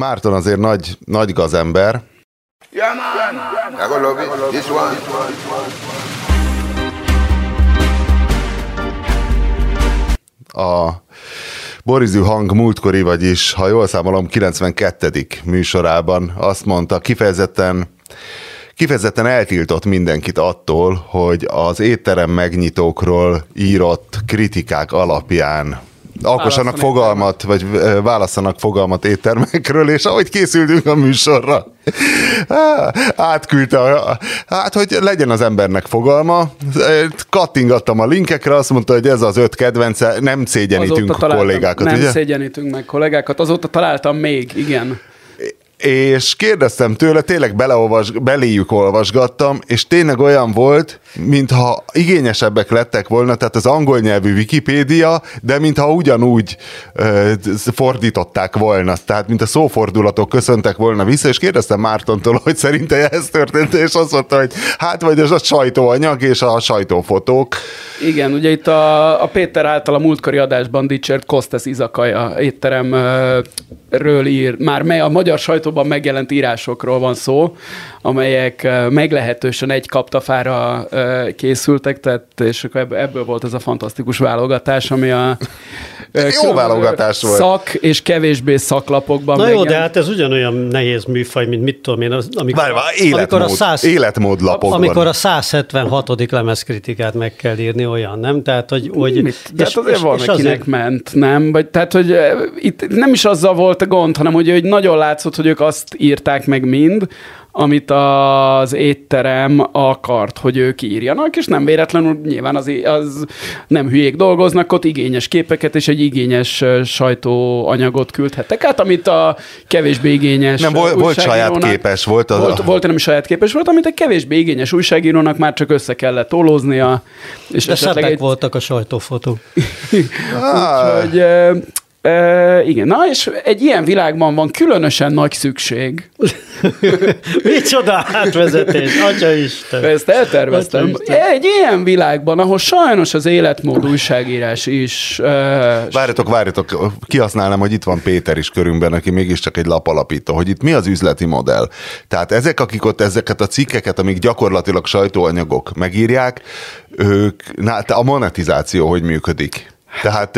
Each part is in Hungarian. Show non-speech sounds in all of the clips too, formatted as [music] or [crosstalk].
Márton azért nagy, nagy gazember. Yeah, man. I go love it. This one. A Borizű hang múltkori, vagyis, ha jól számolom, 92. műsorában azt mondta, kifejezetten kifejezetten eltiltott mindenkit attól, hogy az étterem megnyitókról írott kritikák alapján alkossanak fogalmat, vagy ö, válasszanak fogalmat éttermekről, és ahogy készültünk a műsorra, [laughs] átküldte, a, hát hogy legyen az embernek fogalma, kattingattam a linkekre, azt mondta, hogy ez az öt kedvence, nem szégyenítünk Azóta kollégákat, Nem ugye? szégyenítünk meg kollégákat, azóta találtam még, igen. és kérdeztem tőle, tényleg beleolvas, beléjük olvasgattam, és tényleg olyan volt, mintha igényesebbek lettek volna, tehát az angol nyelvű Wikipédia, de mintha ugyanúgy ö, fordították volna, tehát mint a szófordulatok köszöntek volna vissza, és kérdeztem Mártontól, hogy szerinte ez történt, és azt mondta, hogy hát vagy ez a sajtóanyag és a sajtófotók. Igen, ugye itt a, a Péter által a múltkori adásban dicsért Kostes Izakaja étteremről ír, már a magyar sajtóban megjelent írásokról van szó, amelyek meglehetősen egy kaptafára készültek, tehát és akkor ebből, volt ez a fantasztikus válogatás, ami a különböző válogatás volt. Szak és kevésbé szaklapokban Na jó, de megjelent. hát ez ugyanolyan nehéz műfaj, mint mit tudom én, az, amikor, Várj, amikor életmód, a 100, életmód lapokban. amikor a 176. lemezkritikát meg kell írni, olyan, nem? Tehát, hogy... hogy Mit? De hát azért valakinek ment, nem? Vagy, tehát, hogy itt nem is azzal volt a gond, hanem hogy, hogy nagyon látszott, hogy ők azt írták meg mind, amit az étterem akart, hogy ők írjanak, és nem véletlenül nyilván az, az nem hülyék dolgoznak, ott igényes képeket és egy igényes sajtóanyagot küldhettek át, amit a kevésbé igényes Nem, volt, volt saját képes, volt az volt, a... volt nem saját képes volt, amit egy kevésbé igényes újságírónak már csak össze kellett tolóznia, és De esetleg szebbek egy voltak a sajtófotók. [laughs] Úgyhogy e, igen, na és egy ilyen világban van különösen nagy szükség. [laughs] Micsoda átvezetés, atya Isten. Ezt elterveztem. Isten. Egy ilyen világban, ahol sajnos az életmód újságírás is e, Várjatok, várjatok, kihasználnám, hogy itt van Péter is körünkben, aki mégiscsak egy lapalapító, hogy itt mi az üzleti modell. Tehát ezek, akik ott ezeket a cikkeket, amik gyakorlatilag sajtóanyagok megírják, ők, na, a monetizáció hogy működik? Tehát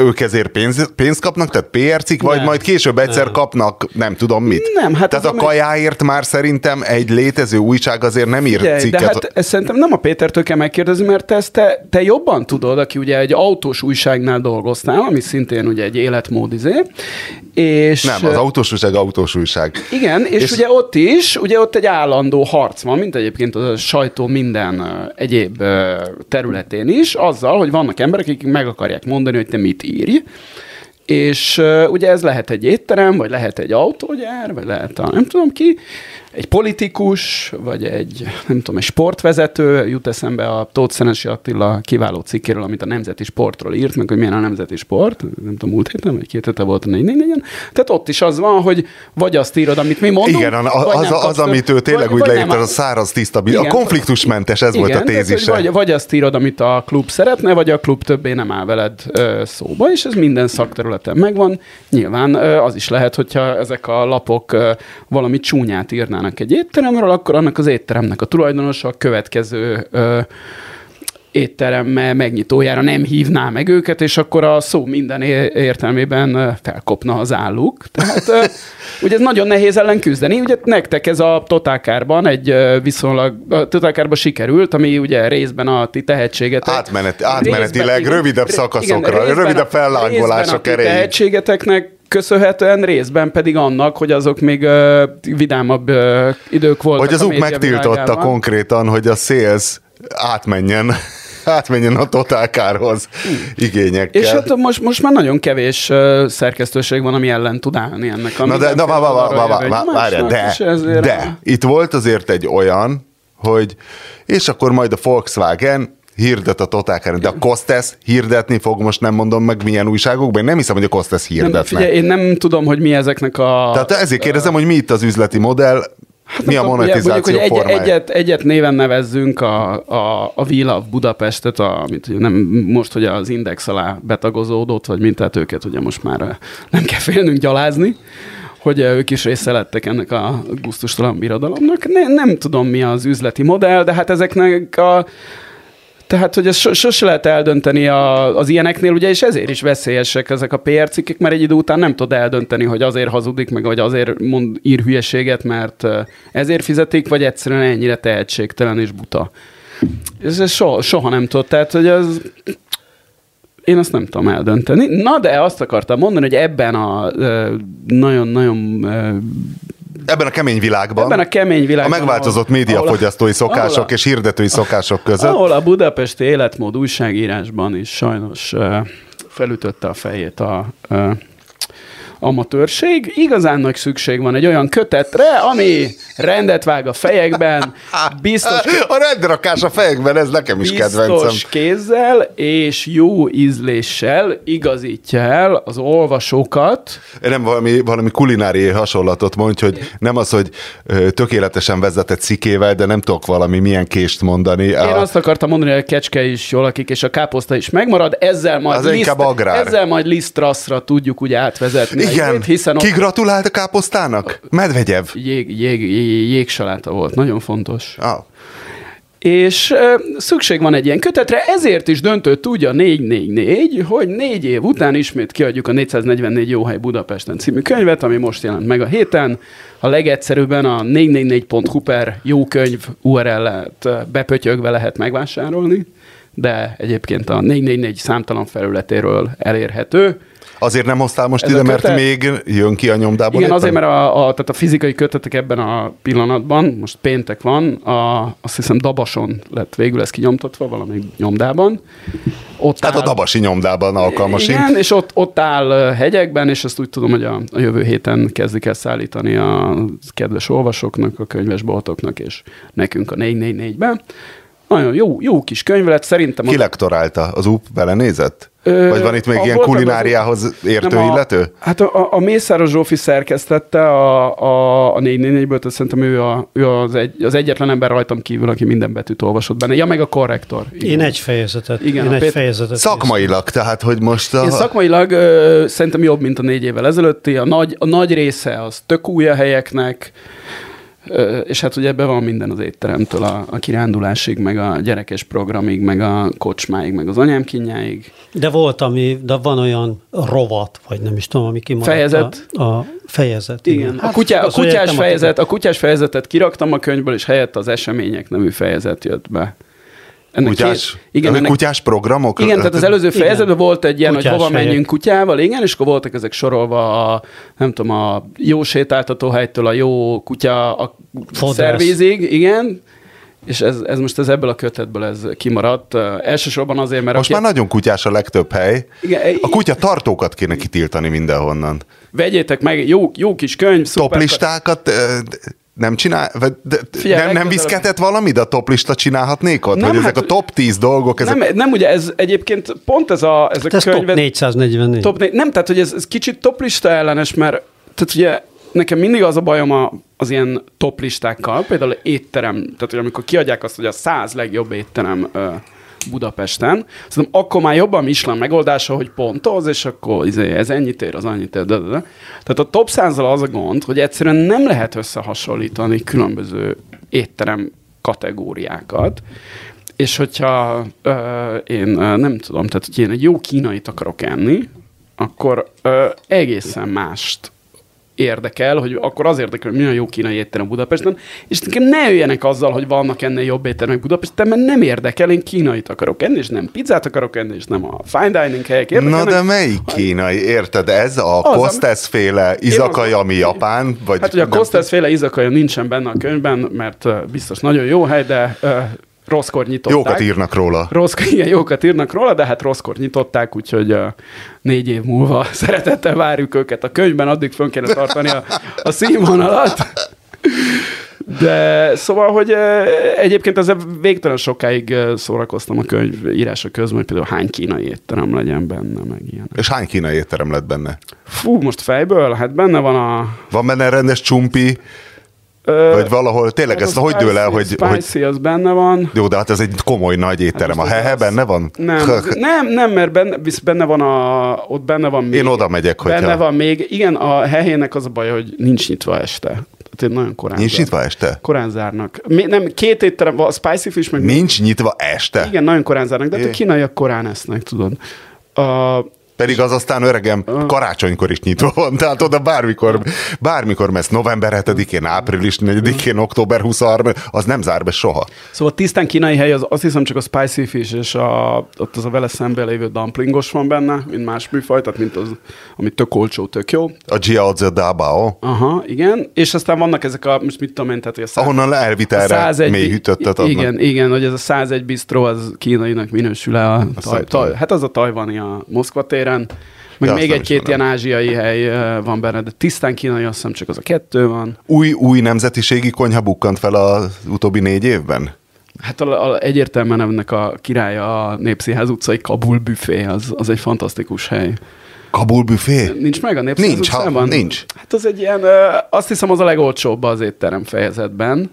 ők ezért pénz, pénzt kapnak, tehát PR cikk, vagy Nem. majd később egyszer kapnak nem tudom mit. Nem, hát tehát a meg- kajáért már szerintem egy létező újság azért nem ír Figyelj, cikket. de hát ezt szerintem nem a Pétertől kell megkérdezni, mert te, ezt te, te jobban tudod, aki ugye egy autós újságnál dolgoztál, ami szintén ugye egy életmód izé, és... nem, az autós újság autós újság. Igen, és, És- ugye ott is, ugye ott egy állandó harc van, mint egyébként a sajtó minden egyéb területén is, azzal, hogy vannak emberek, akik meg akarják mondani, hogy te mit írj, és ugye ez lehet egy étterem, vagy lehet egy autógyár, vagy lehet a nem tudom ki, egy politikus, vagy egy, nem tudom, egy sportvezető, jut eszembe a Tóth Szenesi Attila kiváló cikkéről, amit a Nemzeti Sportról írt, meg hogy milyen a Nemzeti Sport, nem tudom, múlt héten, vagy két hete volt a 4 4 Tehát ott is az van, hogy vagy azt írod, amit mi mondunk, Igen, a- vagy az, nem az, kapsz amit ő tényleg vagy- úgy leírt, az a száraz, tiszta, a Igen. konfliktusmentes, ez volt a tézise. Vagy, vagy azt írod, amit a klub szeretne, vagy a klub többé nem áll veled ö, szóba, és ez minden szakterületen megvan. Nyilván ö, az is lehet, hogyha ezek a lapok ö, valami csúnyát írnának egy étteremről, akkor annak az étteremnek a tulajdonosa a következő ö, étterem megnyitójára nem hívná meg őket, és akkor a szó minden értelmében felkopna az álluk. Tehát [laughs] ugye ez nagyon nehéz ellen küzdeni. Ugye nektek ez a Totálkárban egy viszonylag, a Totálkárban sikerült, ami ugye részben a ti tehetségetek. Átmenet, átmenetileg, Részben- rövidebb szakaszokra, részben rövidebb részben a fellángolások ti erejéig. tehetségeteknek köszönhetően részben pedig annak, hogy azok még ö, vidámabb ö, idők voltak. Hogy az a UK média megtiltotta világában. konkrétan, hogy a sales átmenjen, [laughs] átmenjen a totálkárhoz igényekkel. És hát most, most már nagyon kevés uh, szerkesztőség van, ami ellen tud állni ennek. Na de, na, vá, vá, vá, vá, vá, vá, várjál, de, de, itt volt azért egy olyan, hogy és akkor majd a Volkswagen hirdet a Totálkáron, de a Kostes hirdetni fog, most nem mondom meg milyen újságokban, én nem hiszem, hogy a Kostes nem, hirdetne. figyelj, én nem tudom, hogy mi ezeknek a... Tehát ezért kérdezem, hogy mi itt az üzleti modell, Hát mi a nem monetizáció mondjuk, hogy egy, egyet, egyet néven nevezzünk a, a, a We Love Budapestet, a, amit nem most, hogy az Index alá betagozódott, vagy mint tehát őket ugye most már nem kell félnünk gyalázni, hogy ők is része lettek ennek a gusztustalan birodalomnak. Ne, nem tudom, mi az üzleti modell, de hát ezeknek a tehát, hogy ezt so, sose lehet eldönteni a, az ilyeneknél, ugye, és ezért is veszélyesek ezek a PR cikkek, mert egy idő után nem tud eldönteni, hogy azért hazudik, meg vagy azért mond, ír hülyeséget, mert ezért fizetik, vagy egyszerűen ennyire tehetségtelen és buta. Ez, ez soha, nem tudod, tehát, hogy ez én azt nem tudom eldönteni. Na, de azt akartam mondani, hogy ebben a nagyon-nagyon Ebben a kemény világban. Ebben a kemény világban. A megváltozott ahol, médiafogyasztói szokások ahol a, és hirdetői szokások között. Ahol a Budapesti életmód újságírásban is sajnos uh, felütötte a fejét a uh, amatőrség. Igazán nagy szükség van egy olyan kötetre, ami rendet vág a fejekben, [laughs] biztos... A rendrakás a fejekben, ez nekem is biztos kedvencem. kézzel és jó ízléssel igazítja el az olvasókat. Nem valami, valami kulinári hasonlatot mondj, hogy nem az, hogy tökéletesen vezetett szikével, de nem tudok valami milyen kést mondani. Én a... azt akartam mondani, hogy a kecske is jól lakik, és a káposzta is megmarad, ezzel majd, liszt, ezzel majd lisztraszra tudjuk úgy átvezetni. Igen, hiszen ki gratulált a káposztának? Medvegyev. Jég, jég, jég, jégsaláta volt, nagyon fontos. Ah. És e, szükség van egy ilyen kötetre, ezért is döntött úgy a 444, hogy négy év után ismét kiadjuk a 444 Jó hely Budapesten című könyvet, ami most jelent meg a héten. A legegyszerűbben a 444.hu per jó könyv URL-et bepötyögve lehet megvásárolni, de egyébként a 444 számtalan felületéről elérhető. Azért nem hoztál most Ez ide, mert még jön ki a nyomdából? Igen, éppen? azért, mert a, a, tehát a fizikai kötetek ebben a pillanatban, most péntek van, a, azt hiszem Dabason lett végül ez kinyomtatva, valami nyomdában. Ott tehát áll, a Dabasi nyomdában alkalmas. Igen, és ott, ott áll hegyekben, és ezt úgy tudom, hogy a, a jövő héten kezdik el szállítani a kedves olvasóknak, a könyvesboltoknak, és nekünk a 444-ben. Nagyon jó, jó kis könyv lett, szerintem. Ki lektorálta? Az UP belenézett? Ö, Vagy van itt még ilyen kulináriához értő nem, illető? A, hát a, a, a Mészáros Zsófi szerkesztette a, a, a 444-ből, tehát szerintem ő, a, ő az, egy, az egyetlen ember rajtam kívül, aki minden betűt olvasott benne. Ja, meg a korrektor. Igen. Én egy fejezetet. Igen, Én egy Pét... fejezetet. Szakmailag, tehát, hogy most a... Én szakmailag ö, szerintem jobb, mint a négy évvel ezelőtti. A nagy, a nagy része az tök új a helyeknek, és hát ugye ebben van minden az étteremtől a, a kirándulásig, meg a gyerekes programig, meg a kocsmáig, meg az anyám kínjáig. De volt, ami, de van olyan rovat, vagy nem is tudom, ami kimaradt. Fejezet? A, a fejezet. Igen. igen. Hát, a, kutyá, a, kutyás fejezet, a kutyás fejezetet kiraktam a könyvből, és helyett az események nevű fejezet jött be. Ennek kutyás, két, igen, ennek, kutyás programok? Igen, tehát az előző fejezetben volt egy ilyen, kutyás hogy hova helyek. menjünk kutyával, igen, és akkor voltak ezek sorolva a, nem tudom, a jó sétáltatóhelytől a jó kutya a szervízig, igen, és ez, ez most ez ebből a kötetből ez kimaradt. Elsősorban azért, mert... Most aki... már nagyon kutyás a legtöbb hely. Igen, a kutya tartókat kéne kitiltani mindenhonnan. Vegyétek meg, jó, jó kis könyv. Toplistákat nem csinál, de Figyelj, nem, nem viszketett valamit a toplista csinálhatnék ott? Nem, vagy hát, ezek a top 10 dolgok? Ezek... Nem, nem, ugye ez egyébként pont ez a, ez a hát ez könyvet, top 444. Top, nem, tehát hogy ez, ez kicsit toplista ellenes, mert tehát ugye nekem mindig az a bajom a, az ilyen toplistákkal, például étterem, tehát hogy amikor kiadják azt, hogy a száz legjobb étterem Budapesten. Szerintem akkor már jobban Michelin megoldása, hogy pontoz, és akkor izé, ez ennyit ér, az annyit ér. De, de, de. Tehát a top 100 az a gond, hogy egyszerűen nem lehet összehasonlítani különböző étterem kategóriákat, és hogyha ö, én nem tudom, tehát hogy én egy jó kínait akarok enni, akkor ö, egészen mást érdekel, hogy akkor az érdekel, hogy milyen jó kínai étterem Budapesten, és nekem ne jöjjenek azzal, hogy vannak ennél jobb éttermek Budapesten, mert nem érdekel, én kínait akarok enni, és nem pizzát akarok enni, és nem a fine dining helyek érdekelnek. Na de melyik kínai, érted? Ez a Kostes féle izakaja, ami japán? Vagy hát ugye a Kostes féle izakaja nincsen benne a könyvben, mert biztos nagyon jó hely, de rosszkor nyitották. Jókat írnak róla. Rossz, igen, jókat írnak róla, de hát rosszkor nyitották, úgyhogy uh, négy év múlva [laughs] szeretettel várjuk őket a könyvben, addig fönn kéne tartani a, a színvonalat. De szóval, hogy egyébként ezzel végtelen sokáig szórakoztam a könyv írása közben, hogy például hány kínai étterem legyen benne, meg ilyen. És hány kínai étterem lett benne? Fú, most fejből? Hát benne van a... Van benne rendes csumpi, Vagy valahol tényleg Hát ezt a hogy dől el, hogy, spicy, hogy az benne van. jó, de hát ez egy komoly nagy étterem. A most az hehe benne van? Nem, nem, nem, mert benne, visz benne van a, ott benne van még. Én oda megyek, hogyha- Benne van még, igen, a hehének az a baj, hogy nincs nyitva este. Tehát nagyon korán Nincs zár- nyitva este? Korán zárnak. Mi, nem, két étterem a Spicy Fish meg... Nincs nyitva este? Igen, nagyon korán zárnak, de hát a É. kínaiak korán esznek, tudod. A, Pedig az aztán öregem karácsonykor is nyitva van, tehát oda bármikor, bármikor mesz november 7-én, április 4-én, október 23 az nem zár be soha. Szóval tisztán kínai hely, az, azt hiszem csak a spicy fish és a, ott az a vele szemben lévő dumplingos van benne, mint más műfaj, tehát mint az, ami tök olcsó, tök jó. A Jiaozi Dabao, Aha, igen. És aztán vannak ezek a, most mit tudom én, tehát a száz, ahonnan elvitelre mély hűtöttet adnak. Igen, igen, hogy ez a 101 bistro, az kínainak minősül el a nem taj, taj, hát az a tajvani a Moszkva téren, meg Ja, még egy-két ilyen ázsiai hely van benne, de tisztán kínai, azt hiszem csak az a kettő van. Új, új nemzetiségi konyha bukkant fel az utóbbi négy évben? Hát a, a, egyértelműen ennek a királya a Népszínház utcai Kabul büfé, az, az egy fantasztikus hely. Kabul büfé? Nincs meg a Népszínház Nincs, ha- utcában? nincs. Hát az egy ilyen, azt hiszem az a legolcsóbb az étterem fejezetben.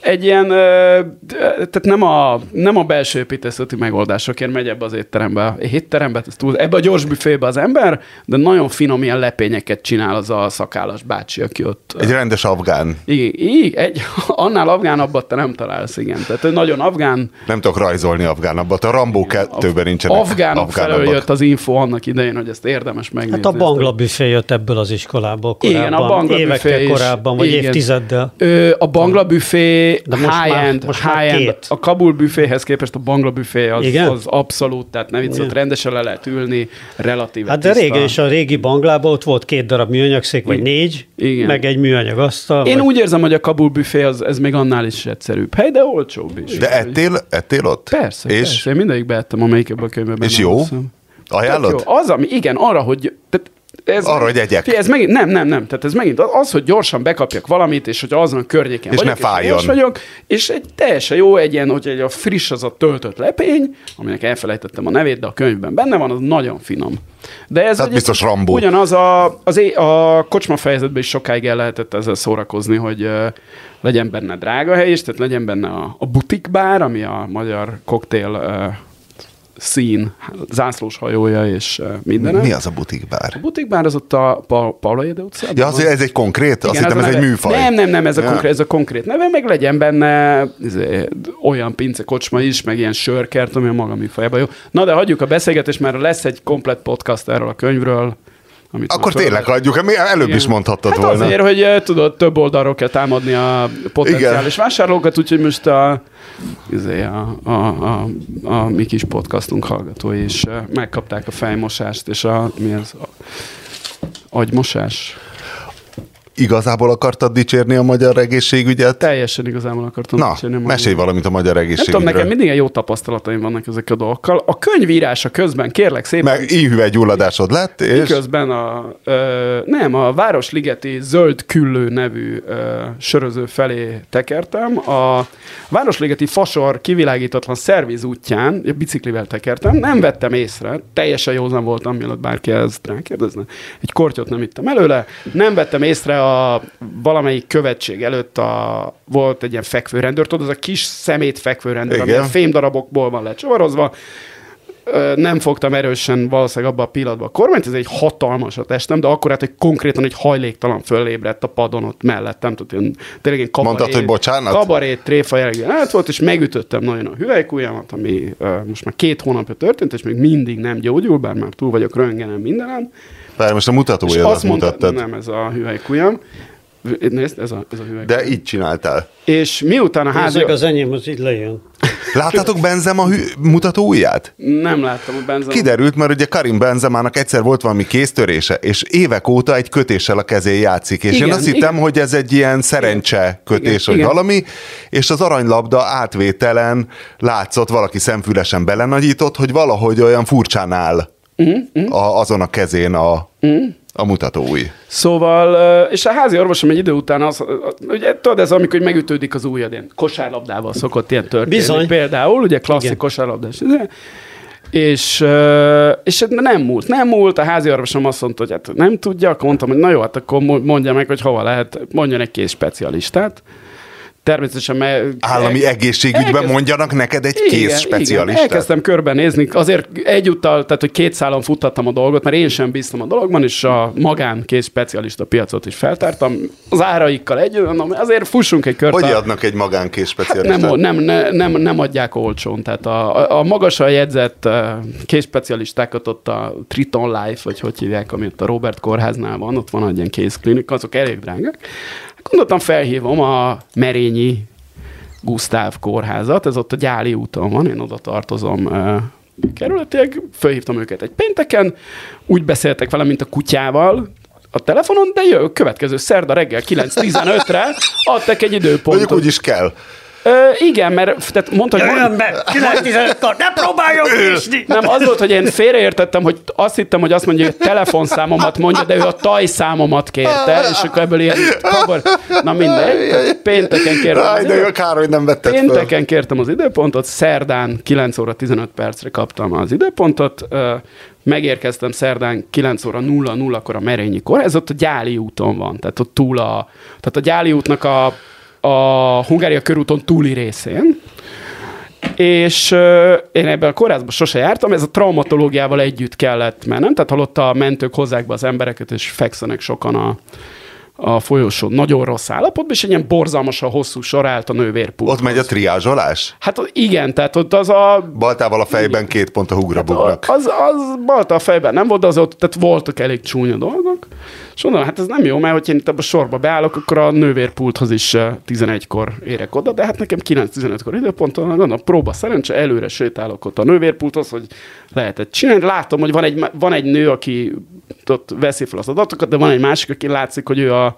Egy ilyen, tehát nem a, nem a belső építészeti megoldásokért megy ebbe az étterembe. A étterembe, ez túl, ebbe a gyors büfébe az ember, de nagyon finom ilyen lepényeket csinál az a szakállas bácsi, aki ott... Egy rendes afgán. Igen, igen, egy, [laughs] annál afgánabbat te nem találsz, igen. Tehát nagyon afgán, Nem tudok rajzolni afgánabbat. A Rambó kettőben nincsenek afgánok felől afgánabbak. jött az info annak idején, hogy ezt érdemes megnézni. Hát a Bangla büfé jött ebből az iskolából korábban. Igen, a Bangla Évekkel büfé korábban, vagy Igen. évtizeddel. Ö, a Bangla büfé De most már- high-end, most már high-end. két. A Kabul büféhez képest a Bangla büfé az, Igen? az abszolút, tehát nem vicc, ott Igen. rendesen le lehet ülni, relatíve Hát de régen is a régi banglában ott volt két darab műanyagszék, vagy négy, Igen. meg egy műanyag asztal. Én vagy... úgy érzem, hogy a Kabul büfé az, ez még annál is egyszerűbb hely, de olcsóbb is. De ettél, ettél ott? Persze, és, persze. Én mindegyikbe ettem, amelyik ebben a könyvben És jó? hiszem. Ajánlod? Jó. Az, ami, igen, arra, hogy... Tehát ez, Arra, hogy egyek. Ez megint, nem, nem, nem. Tehát ez megint az, hogy gyorsan bekapjak valamit, és hogy azon a környéken És vagyok, ne fájjon. és vagyok, és egy teljesen jó egy ilyen, hogy egy a friss az a töltött lepény, aminek elfelejtettem a nevét, de a könyvben benne van, az nagyon finom. De ez Tehát biztos Rambó. Ugyanaz a, az é, a kocsma fejezetben is sokáig el lehetett ezzel szórakozni, hogy legyen benne drága hely is, tehát legyen benne a, a butikbár, ami a magyar koktél ö, szín, zászlós hajója és minden. Mi az a butikbár? A butikbár az ott a pa- Paula Ede utcában. Ja, az, van. ez egy konkrét? Azt hittem, a ez egy műfaj. Nem, nem, nem, ez a, Ja. konkrét, ez a konkrét neve, meg legyen benne izé, olyan pince kocsma is, meg ilyen sörkert, ami a maga műfajában jó. Na de hagyjuk a beszélgetést, mert lesz egy komplet podcast erről a könyvről. Amit Akkor tényleg hagyjuk, mi előbb Igen. is mondhattad hát volna. azért, hogy eh, tudod, több oldalról kell támadni a potenciális vásárlókat, úgyhogy most a, izé, a, a, a, a, mi kis podcastunk hallgatói is eh, megkapták a fejmosást, és a, mi ez, a, agymosás. Igazából akartad dicsérni a magyar egészségügyet? Teljesen igazából akartam Na, dicsérni a mesélj magyar- valamit a magyar Nem tudom, egészségügyről. nekem mindig ilyen jó tapasztalataim vannak ezek a dolgokkal. A könyvírása közben, kérlek szépen, Meg íhüvegyulladásod lett, és Miközben a, ö, nem, a Városligeti Zöld Küllő nevű ö, söröző felé tekertem. A Városligeti Fasor kivilágítatlan szerviz útján, biciklivel tekertem, nem vettem észre, teljesen józan voltam, mielőtt bárki ezt rákérdezne. Egy kortyot nem ittem előle, nem vettem észre a valamelyik követség előtt a, volt egy ilyen fekvőrendőr, tudod, az a kis szemét fekvőrendőr, ami a fémdarabokból van lecsavarozva, nem fogtam erősen valószínűleg abban a pillanatban a kormányt, ez egy hatalmas a testem, de akkor hát, hogy konkrétan egy hajléktalan fölébredt a padon ott mellettem, tudod, ilyen, tényleg ilyen kabaré, Mondtad, hogy bocsánat? Kabarét, tréfa jellegű át volt, és megütöttem nagyon a hüvelykujjamat, ami ö, most már két hónapja történt, és még mindig nem gyógyul, bár már túl vagyok röntgenem mindenem. Várj, most a És mutatójadat azt mondta, mutattad. nem ez a hüvelykujjam, Nézd, ez a, ez a hüvelykujjam. De így csináltál. És miután a házi... Nézzük, az enyém az így lejön. Láttátok Benzema hű- mutató ujját? Nem láttam a benzem. Kiderült, mert ugye Karim Benzemának egyszer volt valami kéztörése, és évek óta egy kötéssel a kezén játszik, és Igen, én azt igen. hittem, hogy ez egy ilyen szerencse kötés, Igen, vagy igen. valami, és az aranylabda átvételen látszott, valaki szemfülesen belenagyított, hogy valahogy olyan furcsán áll Mhm, a, azon a kezén a, a mutató új. Szóval, és a házi orvosom egy idő után az, ugye tudod, ez amikor hogy megütődik az ujjad, ilyen kosárlabdával szokott ilyen történni. Bizony. Például, ugye klasszik kosárlabdás. És, és nem múlt, nem múlt, a házi orvosom azt mondta, hogy hát nem tudja, akkor mondtam, hogy na jó, hát akkor mo- mondja meg, hogy hova lehet, mondjon egy kész specialistát. Természetesen, mert... Állami egészségügyben Elkezd- mondjanak neked egy Igen, kész specialistát. Igen, elkezdtem körbenézni, azért egyúttal, tehát hogy két szálon futtattam a dolgot, mert én sem bíztam a dologban, és a magán kész specialista piacot is feltártam, az áraikkal együtt, mondom, azért fussunk egy kört. Hogy a- adnak egy magánkés Hát specialistát? nem, nem, nem, nem, nem adják olcsón. Tehát a, a- magasan jegyzett uh, kézspecialistákat ott a Triton Life, vagy hogy hívják, ami ott a Robert kórháznál van, ott van egy ilyen kézklinika, azok elég drágák. Gondoltam, felhívom a Merényi Gusztáv kórházat, ez ott a Gyáli úton van, én oda tartozom kerületileg, fölhívtam őket egy pénteken, úgy beszéltek velem, mint a kutyával, a telefonon, de jö, következő szerda reggel 9.15-re adtak egy időpontot. Mondjuk úgy is kell. Ö, igen, mert tehát mondta, hogy Jön be, 9-15-kor, ne próbáljon késni! nem, az volt, hogy én félreértettem, hogy azt hittem, hogy azt mondja, hogy a telefonszámomat mondja, de ő a tajszámomat kérte, és akkor ebből ilyen kabor. Na mindegy, pénteken kértem az de jó, kár, hogy nem vetted föl. Pénteken kértem az időpontot, szerdán 9 óra 15 percre kaptam az időpontot, megérkeztem szerdán 9 óra 00-kor a Merényi kor, ez ott a Gyáli úton van, tehát ott túl a, tehát a Gyáli útnak a, a Hungária körúton túli részén, és uh, én ebben a kórházban sose jártam, ez a traumatológiával együtt kellett mennem, tehát halott a mentők hozzák be az embereket, és fekszenek sokan a, a folyosón nagyon rossz állapotban, és egy ilyen borzalmasan hosszú sor állt a nővérpult. Ott megy a triázsolás? Hát igen, tehát ott az a Baltával a fejben két pont a bugnak. az, az balta a fejben nem volt, de az ott, tehát voltak elég csúnya dolgok. És mondom, hát ez nem jó, mert hogyha én itt a sorba beállok, akkor a nővérpulthoz is eh, 11-kor érek oda, de hát nekem 9-15-kor időponton, gondolom, próba szerencse, előre sétálok ott a nővérpulthoz, hogy lehetett csinálni. Látom, hogy van egy, van egy nő, aki ott veszi fel az adatokat, de van egy másik, aki látszik, hogy ő a,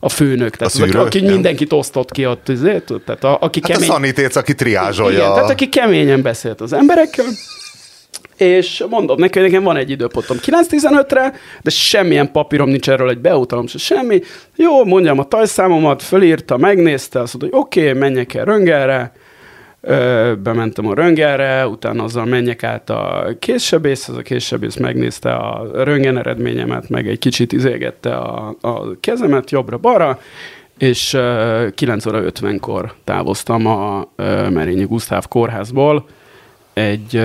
a főnök, tehát A az, aki, nem? mindenkit osztott ki ott, azért, tehát a, aki Hát a kemény, szanitéc, aki triázsolja. igen, tehát aki keményen beszélt az emberekkel, és mondom neki, hogy nekem van egy időpontom 9-15-re, de semmilyen papírom nincs erről, egy beutalom se semmi. Jó, mondjam a tajszámomat, fölírta, megnézte, azt mondta, hogy oké, okay, menjek el röngelre, Ö, bementem a röngelre, utána azzal menjek át a készsebészhez, a készsebész megnézte a röngen eredményemet, meg egy kicsit izégette a, a kezemet jobbra-balra, és ö, 9 óra 50-kor távoztam a ö, Merényi Gusztáv kórházból, egy,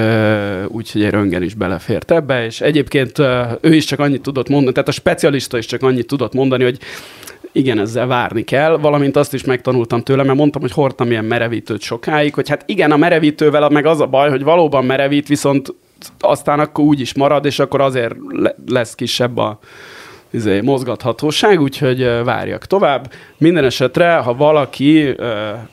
úgyhogy egy röngen is belefért ebbe, és egyébként ő is csak annyit tudott mondani, tehát a specialista is csak annyit tudott mondani, hogy igen, ezzel várni kell, valamint azt is megtanultam tőle, mert mondtam, hogy hordtam ilyen merevítőt sokáig, hogy hát igen, a merevítővel meg az a baj, hogy valóban merevít, viszont aztán akkor úgy is marad, és akkor azért le- lesz kisebb a izé, mozgathatóság, úgyhogy várjak tovább. Minden esetre, ha valaki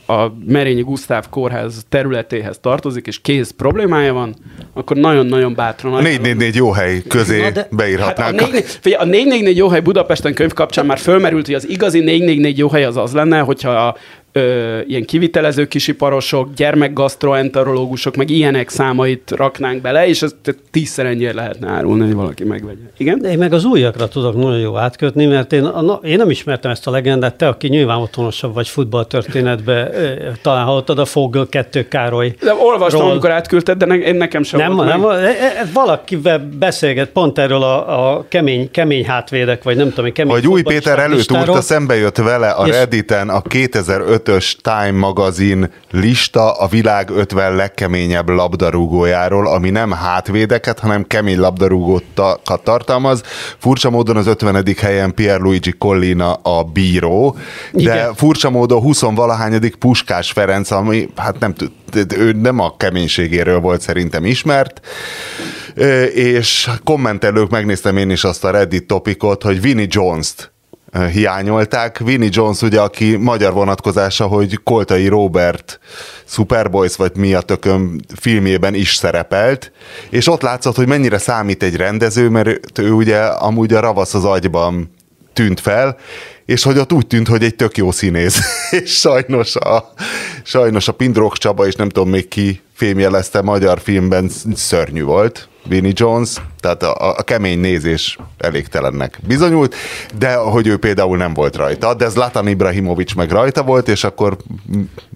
a Merényi Gusztáv kórház területéhez tartozik, és kéz problémája van, akkor nagyon-nagyon bátran... A 444 jó hely közé Na de- Hát a, beírhatnánk. 4, figyelj, a 444 jó hely Budapesten könyv kapcsán már fölmerült, hogy az igazi 444 jó hely az az lenne, hogyha a, ö, ilyen kivitelező kisiparosok, gyermekgasztroenterológusok, meg ilyenek számait raknánk bele, és ez tehát tízszer ennyire lehetne árulni, hogy valaki megvegye. Igen? De én meg az újakra tudok nagyon jó átkötni, mert én, a, na, én nem ismertem ezt a legendát, te, aki nyilván otthonosabb vagy futballtörténetben, ö, talán hallottad a Fogel 2 Károly. De olvastam, Ról. amikor átküldted, de ne, én nekem sem Nem, volt nem, meg. e- e- valakivel beszélget pont erről a, a kemény, kemény hátvédek, vagy nem tudom, én kemény Hogy új Péter előtúrta, listáról. szembe jött vele a Redditen a 2005-ös Time magazin lista a világ 50 legkeményebb labdarúgójáról, ami nem hátvédeket, hanem kemény labdarúgókat tartalmaz. Furcsa módon az 50. helyen Pierluigi Collina a bíró, de Igen. furcsa módon 20 valahányadik Puskás Ferenc, ami hát nem tud, ő nem a keménységéről volt szerintem ismert, és kommentelők, megnéztem én is azt a Reddit topikot, hogy Vinnie Jones-t hiányolták. Vinnie Jones ugye, aki magyar vonatkozása, hogy Koltai Robert Superboys, vagy mi a tököm filmjében is szerepelt, és ott látszott, hogy mennyire számít egy rendező, mert ő, ugye amúgy a ravasz az agyban tűnt fel, és hogy ott úgy tűnt, hogy egy tök jó színész. [laughs] és sajnos a, sajnos a Pindrok Csaba, és nem tudom még ki fémjelezte magyar filmben szörnyű volt, Vinnie Jones, tehát a, a kemény nézés elégtelennek bizonyult, de hogy ő például nem volt rajta, de Zlatan Ibrahimovic meg rajta volt, és akkor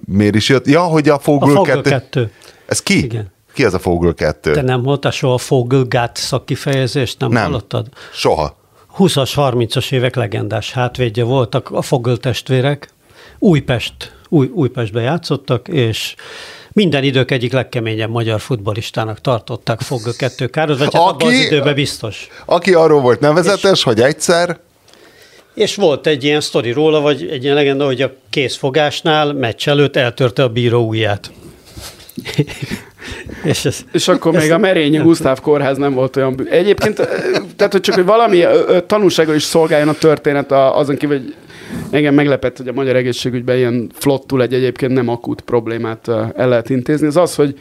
miért is jött? Ja, hogy a A Fogl Fogel 2. 2. Ez ki? Igen. Ki az a Fogel 2? Te nem hallottál soha Fogelgát szakkifejezést, nem, Nem. hallottad? Soha. 20-as, 30-as évek legendás hátvédje voltak a Fogel testvérek. Újpest, új, Újpestbe játszottak, és minden idők egyik legkeményebb magyar futballistának tartották Fogel kettő káros, vagy hát abban az Aki- időben biztos. Aki arról volt nevezetes, hogy egyszer És volt egy ilyen sztori róla, vagy egy ilyen legenda, hogy a készfogásnál meccs előtt eltörte a bíró ujját. [laughs] és ez, És akkor még a Merényi Gusztáv kórház nem volt olyan... bű- Egyébként, tehát hogy csak hogy valami tanulsággal is szolgáljon a történet, a- azon kívül, hogy engem meglepett, hogy a magyar egészségügyben ilyen flottul egy egyébként nem akut problémát el lehet intézni, az az, hogy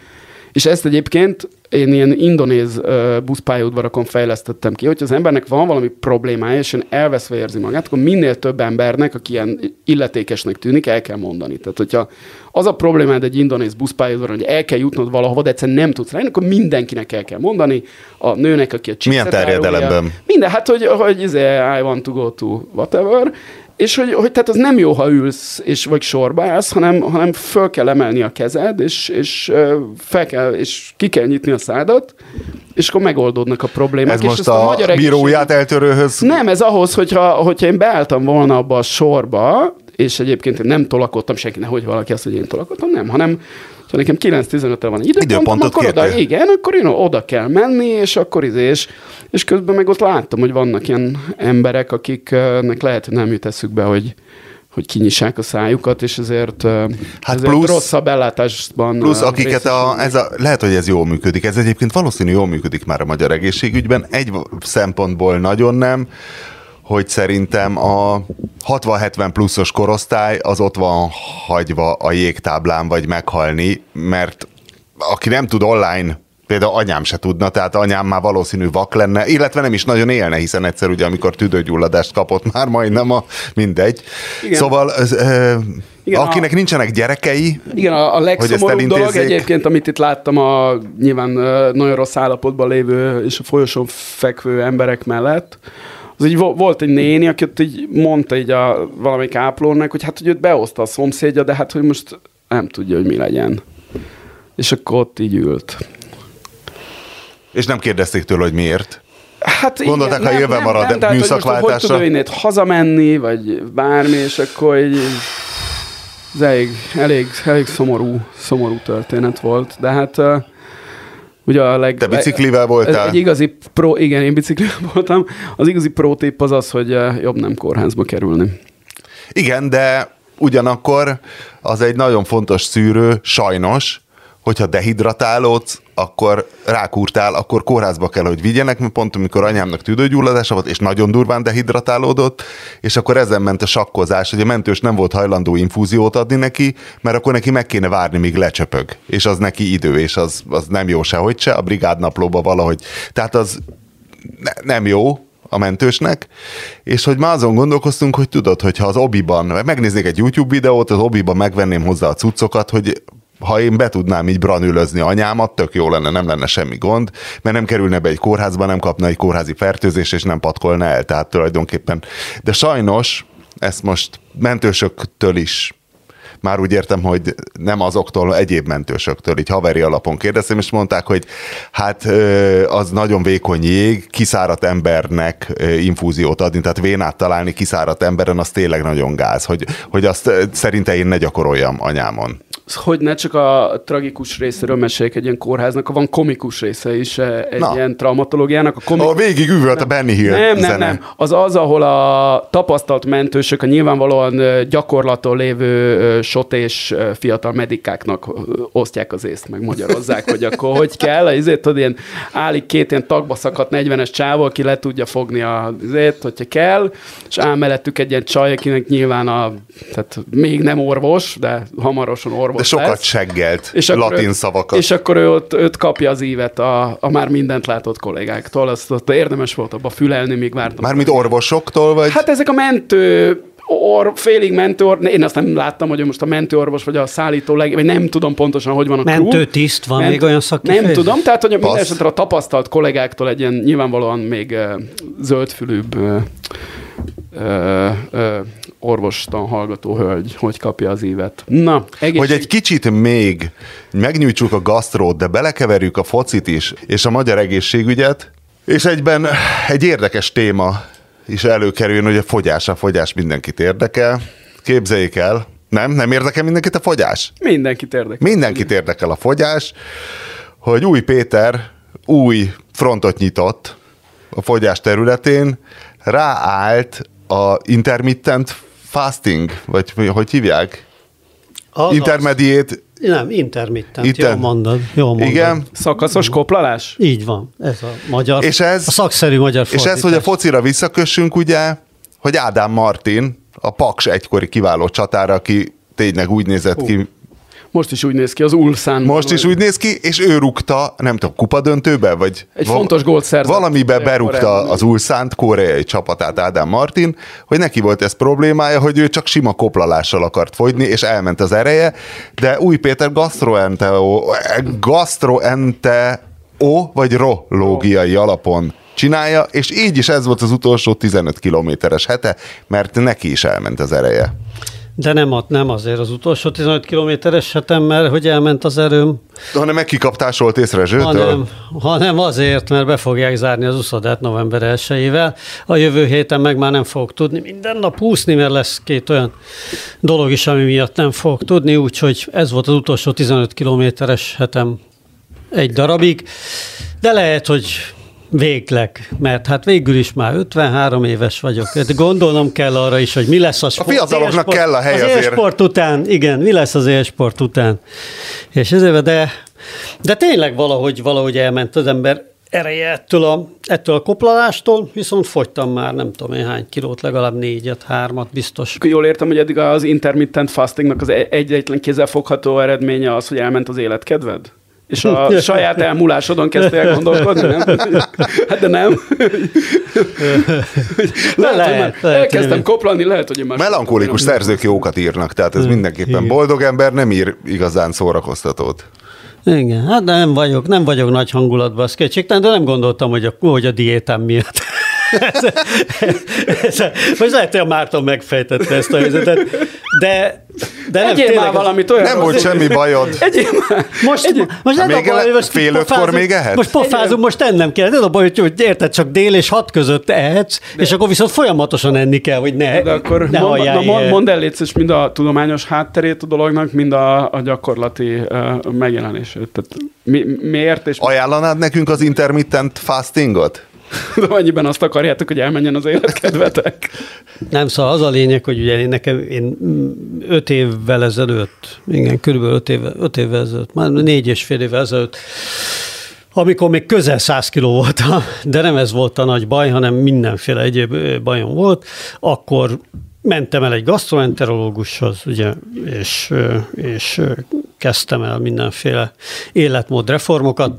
és ezt egyébként én ilyen indonéz buszpályaudvarakon fejlesztettem ki, hogy az embernek van valami problémája, és ilyen elveszve érzi magát, akkor minél több embernek, aki ilyen illetékesnek tűnik, el kell mondani. Tehát, hogyha az a problémád egy indonéz buszpályaudvaron, hogy el kell jutnod valahova, de egyszerűen nem tudsz rájönni, akkor mindenkinek el kell mondani, a nőnek, aki a Milyen chipset árulja. terjedelemben? Minden, hát, hogy, hogy izé, I want to go to whatever, és hogy, hogy tehát az nem jó, ha ülsz, és vagy sorba állsz, hanem, hanem föl kell emelni a kezed, és, és, fel kell, és ki kell nyitni a szádat, és akkor megoldódnak a problémák. ez és most ezt a, magyar bíróját eltörőhöz nem, ez ahhoz, hogyha, hogyha én beálltam volna abba a sorba, és egyébként én nem tolakodtam senki, nehogy valaki azt, hogy én tolakodtam, nem, hanem ha nekem 9-15-re van időpontom, Időpontot akkor oda, igen, akkor én oda kell menni, és akkor izé, és, és közben meg ott láttam, hogy vannak ilyen emberek, akiknek lehet, hogy nem jut eszükbe, hogy, hogy kinyissák a szájukat, és ezért, hát ezért plusz- rosszabb ellátásban Plusz akiket a, ez a, lehet, hogy ez jól működik. Ez egyébként valószínű jól működik már a magyar egészségügyben. Egy szempontból nagyon nem, hogy szerintem a 60-70 pluszos korosztály az ott van hagyva a jégtáblán, vagy meghalni, mert aki nem tud online Például anyám se tudna, tehát anyám már valószínű vak lenne, illetve nem is nagyon élne, hiszen egyszer ugye, amikor tüdőgyulladást kapott, [laughs] már majdnem a mindegy. Igen. Szóval ez, ö, Igen, akinek a- nincsenek gyerekei, Igen, a, a legszomorúbb dolog egyébként, amit itt láttam a nyilván nagyon rossz állapotban lévő és a folyosón fekvő emberek mellett, az így vo- volt egy néni, aki ott így mondta így a valamelyik ápolónak, hogy hát, hogy őt behozta a szomszédja, de hát, hogy most nem tudja, hogy mi legyen. És akkor ott így ült. és nem kérdezték tőle, hogy miért. Hát Gondolták, ha élve marad hogy most műszakváltásra? Hogy tud ő innét hazamenni, vagy bármi, és akkor így, ez elég, elég, elég szomorú, szomorú történet volt. De hát uh, ugye a leg... Te biciklivel voltál? Egy igazi pro, igen, én biciklivel [laughs] voltam. Az igazi pro tip az az, hogy uh, jobb nem kórházba kerülni. Igen, de ugyanakkor az egy nagyon fontos szűrő, sajnos, hogyha dehidratálódsz, akkor rákúrtál, akkor kórházba kell, hogy vigyenek, mert pont amikor anyámnak tüdőgyulladása volt, és nagyon durván dehidratálódott, és akkor ezen ment a sakkozás, hogy a mentős nem volt hajlandó infúziót adni neki, mert akkor neki meg kéne várni, míg lecsöpög. És az neki idő, és az, az nem jó sehogy se, a brigádnaplóba valahogy. Tehát az ne, nem jó a mentősnek, és hogy már azon gondolkoztunk, hogy tudod, hogyha az obiban, megnéznék egy YouTube videót, az obiban megvenném hozzá a cuccokat, hogy ha én be tudnám így branülözni anyámat, tök jó lenne, nem lenne semmi gond, mert nem kerülne be egy kórházba, nem kapna egy kórházi fertőzés, és nem patkolna el, tehát tulajdonképpen. De sajnos, ezt most mentősöktől is már úgy értem, hogy nem azoktól, egyéb mentősöktől, így haveri alapon kérdeztem, és mondták, hogy hát az nagyon vékony jég, kiszáradt embernek infúziót adni, tehát vénát találni kiszáradt emberen, az tényleg nagyon gáz, hogy, hogy azt szerinte én ne gyakoroljam anyámon. Hogy ne csak a tragikus részéről meséljek egy ilyen kórháznak, van komikus része is eh, egy Na. ilyen traumatológiának. A komik... A végig üvölt a Benny Hill Nem, zene. nem, nem. Az az, ahol a tapasztalt mentősök, a nyilvánvalóan ö, gyakorlaton lévő ö, sot és ö, fiatal medikáknak osztják az észt, meg magyarozzák, hogy akkor hogy kell. Ezért tudod, ilyen állik két ilyen tagba szakadt 40-es csávó, aki le tudja fogni a azért, hogyha kell, és áll mellettük egy ilyen csaj, akinek nyilván a, tehát még nem orvos, de hamarosan orvos De sokat lesz. seggelt És latin ő- szavakat. És akkor ő ott, őt kapja az ívet a, a már mindent látott kollégáktól. Azt ott érdemes volt abba fülelni, míg vártam. Mármint orvosoktól, vagy? Hát ezek a mentő, or, félig mentőor, én azt nem láttam, hogy most a mentőorvos vagy a szállító, leg, vagy nem tudom pontosan, hogy van a crew. Mentőtiszt van még olyan szakifejezés? Nem tudom, tehát hogy minden esetre a tapasztalt kollégáktól egy ilyen nyilvánvalóan még uh, zöldfülűbb uh, ö, ö, orvostan hallgató hölgy, hogy kapja az évet. Na, egészség... Hogy egy kicsit még megnyújtsuk a gasztrót, de belekeverjük a focit is, és a magyar egészségügyet, és egyben egy érdekes téma is előkerül, hogy a fogyás, a fogyás mindenkit érdekel. Képzeljék el, nem? Nem érdekel mindenkit a fogyás? Mindenkit érdekel. Mindenkit érdekel a fogyás, hogy új Péter új frontot nyitott a fogyás területén, ráállt a intermittent fasting, vagy hogy hívják? Azaz. Intermediate, Nem, intermittent, Inter- jól mondod. Jól mondod. igen, Szakaszos koplalás? Így van, ez a magyar, És ez- a szakszerű magyar és ez, hogy a fordítás. focira visszakössünk, ugye, hogy Ádám Martin, a Paks egykori kiváló csatára, aki tényleg úgy nézett ki, Most is úgy néz ki az Ulszán. most is úgy néz ki, és ő rúgta, nem tudom, kupadöntőbe, vagy Egy fontos gólt szerzett. Valamibe berúgta az Ulszánt, koreai csapatát Ádám Martin, hogy neki volt ez problémája, hogy ő csak sima koplalással akart fogyni, és elment az ereje, de új Péter gastroenteo, gastroenteo vagy rológiai alapon csinálja, és így is ez volt az utolsó 15 kilométeres hete, mert neki is elment az ereje. De nem, nem azért az utolsó 15 kilométeres hetem, mert hogy elment az erőm, Hanem megkikaptásolt észre Zsőtől. hanem, hanem azért, mert be fogják zárni az uszodát november 1 A jövő héten meg már nem fogok tudni minden nap úszni, mert lesz két olyan dolog is, ami miatt nem fogok tudni, úgyhogy ez volt az utolsó 15 kilométeres hetem egy darabig, de lehet, hogy végleg, mert hát végül is már 53 éves vagyok. Hát Gondolnom kell arra is, hogy mi lesz a sport. fiataloknak az élsport- kell a hely az azért. élsport után, igen, mi lesz az élsport után. És ezért, de, de tényleg valahogy, valahogy elment az ember ereje ettől a, ettől a koplalástól, viszont fogytam már nem tudom én hány kilót, legalább négyet, hármat biztos. Jól értem, hogy eddig az intermittent fastingnak az e- egyetlen kézzelfogható eredménye az, hogy elment az életkedved? És a saját elmúlásodon kezdtél el gondolkodni, nem? Hát de nem. lehet, lehet, hogy már lehet, elkezdtem hogy- koplani, lehet, hogy én már... Melankolikus szerzők jókat írnak, tehát ez mindenképpen igen. boldog ember nem ír igazán szórakoztatót. Igen, hát nem vagyok, nem vagyok nagy hangulatban, az kétségtelen, de nem gondoltam, hogy a, hogy a diétám miatt. Ez, ez, most lehet, hogy a Márton megfejtette ezt a helyzetet, de, de nem Egyél már az- valamit olyan Nem volt semmi bajod. Egyél már. Most, Egyél- most nem még a baj, most fél ötkor pofázunk- még ehetsz? Most pofázunk, most ennem kell. Ez a baj, hogy- hogy érted, csak dél és hat között ehetsz, és akkor viszont folyamatosan enni kell, hogy ne, De akkor ne mond, halljál na, mondd el szíves, mind a tudományos hátterét a dolognak, mind a, a gyakorlati uh, megjelenését. Tehát mi, miért és Ajánlanád nekünk az intermittent fastingot? [laughs] amennyiben azt akarjátok, hogy elmenjen az életkedvetek. Nem, szóval az a lényeg, hogy ugye én nekem én öt évvel ezelőtt, igen, körülbelül öt évvel, öt évvel ezelőtt, már négy és fél évvel ezelőtt, amikor még közel 100 kiló voltam, de nem ez volt a nagy baj, hanem mindenféle egyéb bajom volt, akkor mentem el egy gastroenterológushoz, ugye, és, és kezdtem el mindenféle életmódreformokat,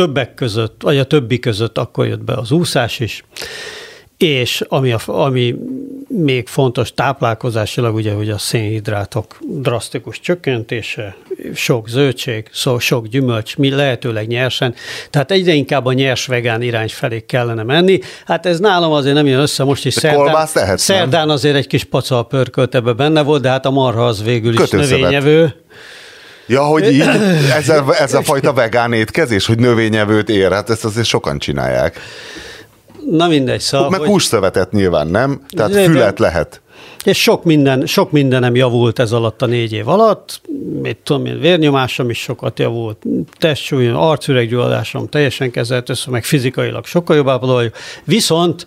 többek között, vagy a többi között akkor jött be az úszás is, és ami, a, ami még fontos táplálkozásilag, ugye, hogy a szénhidrátok drasztikus csökkentése, sok zöldség, szó, sok gyümölcs, mi lehetőleg nyersen, tehát egyre inkább a nyers vegán irány felé kellene menni. Hát ez nálam azért nem jön össze, most is De szerdán, nem? szerdán azért egy kis pacal pörkölt ebbe benne volt, de hát a marha az végül is Kötőszövet. növényevő. Ja, hogy így, ez a, ez a fajta vegán étkezés, hogy növényevőt ér, hát ezt azért sokan csinálják. Na mindegy, szóval, Meg hogy- hússzövetet nyilván, nem? Tehát De- fület lehet. És sok, minden, sok mindenem javult ez alatt a négy év alatt. Mit tudom én, vérnyomásom is sokat javult, testsúlyom, arcüreggyulladásom teljesen kezelt össze, meg fizikailag sokkal jobb vagyok. Viszont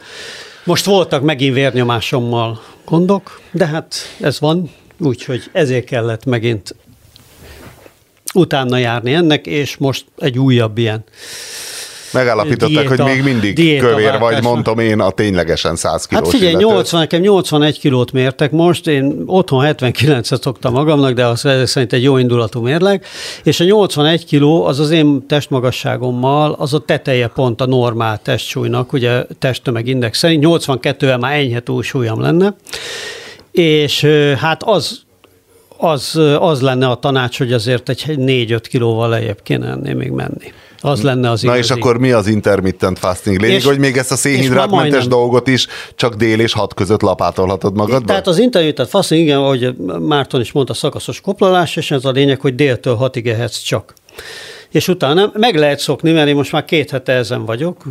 most voltak megint vérnyomásommal gondok, de hát ez van, úgyhogy ezért kellett megint utána járni ennek, és most egy újabb ilyen. Megállapították, hogy Diéta- még mindig diéta kövér vagy, mondtam én a ténylegesen 100 kilós Hát figyelj, illető. 80, nekem 81 kilót mértek most, én otthon 79-et szoktam magamnak, de az ezek szerint egy jó indulatú mérleg, és a 81 kiló az az én testmagasságommal, az a teteje pont a normál testsúlynak, ugye testtömegindex szerint, 82-vel már enyhe túlsúlyom lenne, és hát az az, az lenne a tanács, hogy azért egy 4-5 kilóval lejjebb kéne ennél még menni. Az lenne az Na igazi. és akkor mi az intermittent fasting? Lényeg, És- hogy még ezt a szénhidrátmentes dolgot is csak dél és hat között lapátolhatod magadba? Tehát az intermittent fasting, igen, ahogy Márton is mondta, szakaszos koplalás, és ez a lényeg, hogy déltől hatig ehetsz csak. És utána meg lehet szokni, mert én most már két hete ezen vagyok,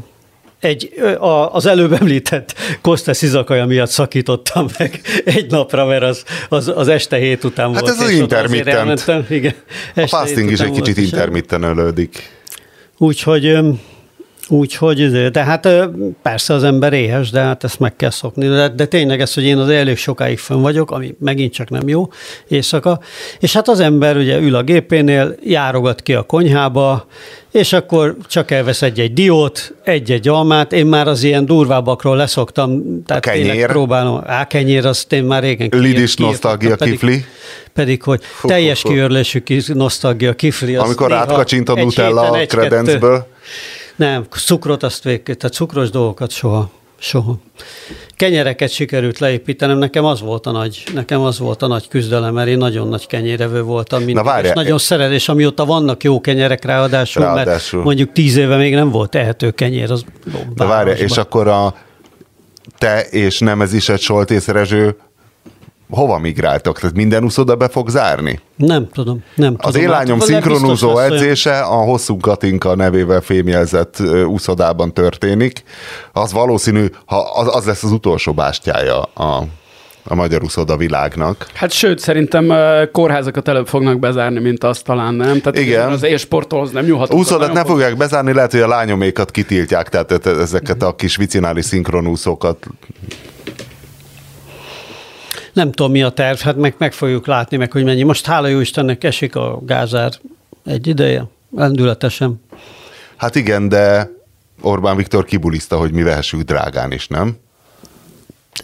egy, a, az előbb említett Kostesz izakaja miatt szakítottam meg egy napra, mert az, az, az este hét után Hát volt. ez az intermittent. Igen, a fasting is egy kicsit intermitten ölődik. Úgyhogy, úgyhogy, de hát persze az ember éhes, de hát ezt meg kell szokni. De, de tényleg ez, hogy én az elég sokáig fönn vagyok, ami megint csak nem jó éjszaka, és hát az ember ugye ül a gépénél, járogat ki a konyhába, és akkor csak elvesz egy-egy diót, egy-egy almát, én már az ilyen durvábbakról leszoktam, tehát kenyér. tényleg próbálom, á, kenyér, azt én már régen Lidis nosztalgia pedig- kifli. Pedig, hogy Fú, teljes fú, fú. kiörlésű nosztalgia kifli. Amikor átkacsint a Nutella a kredencből. nem, cukrot azt végig, tehát cukros dolgokat soha. Soha. Kenyereket sikerült leépítenem, nekem az volt a nagy, nekem az volt a nagy küzdelem, mert én nagyon nagy kenyérevő voltam mindig, várjál, és nagyon szeret, és amióta vannak jó kenyerek ráadásul, Ráadásul. mert mondjuk tíz éve még nem volt tehető kenyér, az De várja, és akkor a te és Nemezised Soltész Rezső hova migráltok? Tehát minden úszoda be fog zárni? Nem tudom, nem Az tudom. én lányom Hát, szinkronúzó edzése a Hosszú Katinka nevével fémjelzett úszodában történik. Az valószínű, ha az, az lesz az utolsó bástyája a, a magyar úszoda világnak. Hát sőt, szerintem kórházakat előbb fognak bezárni, mint azt talán nem. Tehát Igen. Az élsportolhoz nem nyúlhatunk. Úszodat nem fog- fogják bezárni, lehet, hogy a lányomékat kitiltják, tehát ezeket a kis vicinális szinkronúszókat. Nem tudom, mi a terv, hát meg, meg fogjuk látni, meg hogy mennyi. Most hála jó Istennek esik a gázár egy ideje, lendületesen. Hát igen, de Orbán Viktor kibuliszta, hogy mi vehessük drágán is, nem?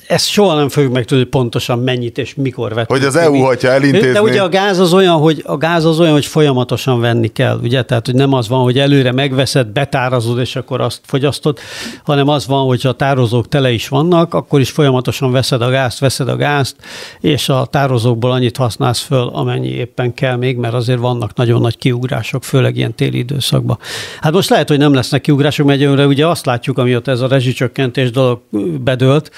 Ezt soha nem fogjuk megtudni, pontosan mennyit és mikor vettünk. Hogy az. EU, Mi- hogyha elintézné- De ugye a gáz az olyan, hogy a gáz az olyan, hogy folyamatosan venni kell, ugye? Tehát, hogy nem az van, hogy előre megveszed, betárazod, és akkor azt fogyasztod, hanem az van, hogy a tározók tele is vannak, akkor is folyamatosan veszed a gázt, veszed a gázt, és a tározókból annyit használsz föl, amennyi éppen kell még, mert azért vannak nagyon nagy kiugrások, főleg ilyen téli időszakban. Hát most lehet, hogy nem lesznek kiugrások, mert ugye azt látjuk, amióta ez a rezsicsökkentés dolog bedőlt,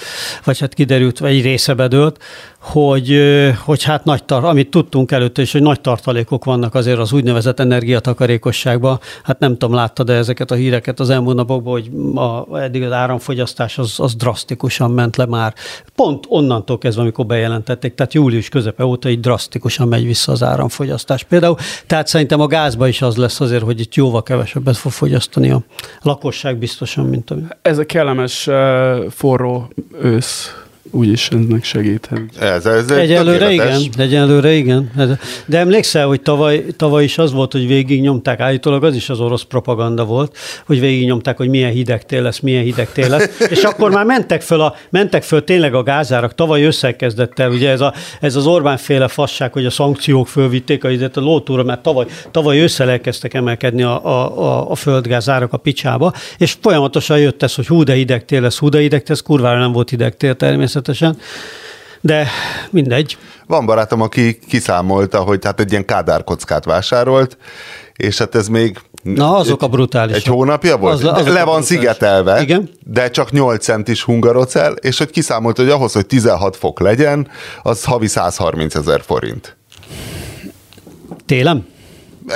vagy hát kiderült, vagy egy része bedőlt, hogy, hogy hát nagy tar- amit tudtunk előtte is, hogy nagy tartalékok vannak azért az úgynevezett energiatakarékosságban. Hát nem tudom, láttad de ezeket a híreket az elmúlt napokban, hogy a, eddig az áramfogyasztás az, az drasztikusan ment le már. Pont onnantól kezdve, amikor bejelentették, tehát július közepe óta így drasztikusan megy vissza az áramfogyasztás. Például, tehát szerintem a gázba is az lesz azért, hogy itt jóval kevesebbet fog fogyasztani a lakosság biztosan, mint ami. Ez a kellemes forró ősz úgyis ennek segíthet. Ez, ez Egyelőre tökéletes. igen, egyelőre igen. De emlékszel, hogy tavaly, tavaly is az volt, hogy végig nyomták, állítólag az is az orosz propaganda volt, hogy végig nyomták, hogy milyen hideg tél lesz, milyen hideg tél lesz, [laughs] és akkor már mentek föl, a, mentek föl tényleg a gázárak, tavaly összekezdett el, ugye ez, a, ez az Orbán féle fasság, hogy a szankciók fölvitték a, a lótúra, mert tavaly, tavaly össze elkezdtek emelkedni a, a, a, a földgázárak a picsába, és folyamatosan jött ez, hogy hú de hideg tél lesz, hú de hideg tél, ez kurvára nem volt hideg tél természetesen, de mindegy. Van barátom, aki kiszámolta, hogy hát egy ilyen kádárkockát vásárolt, és hát ez még Na, azok a brutálisok. Egy hónapja volt? Az- Az, azok le van brutális. szigetelve, Igen. de csak 8 centis hungarocel, és hogy kiszámolt, hogy ahhoz, hogy 16 fok legyen, az havi 130 ezer forint. Télen?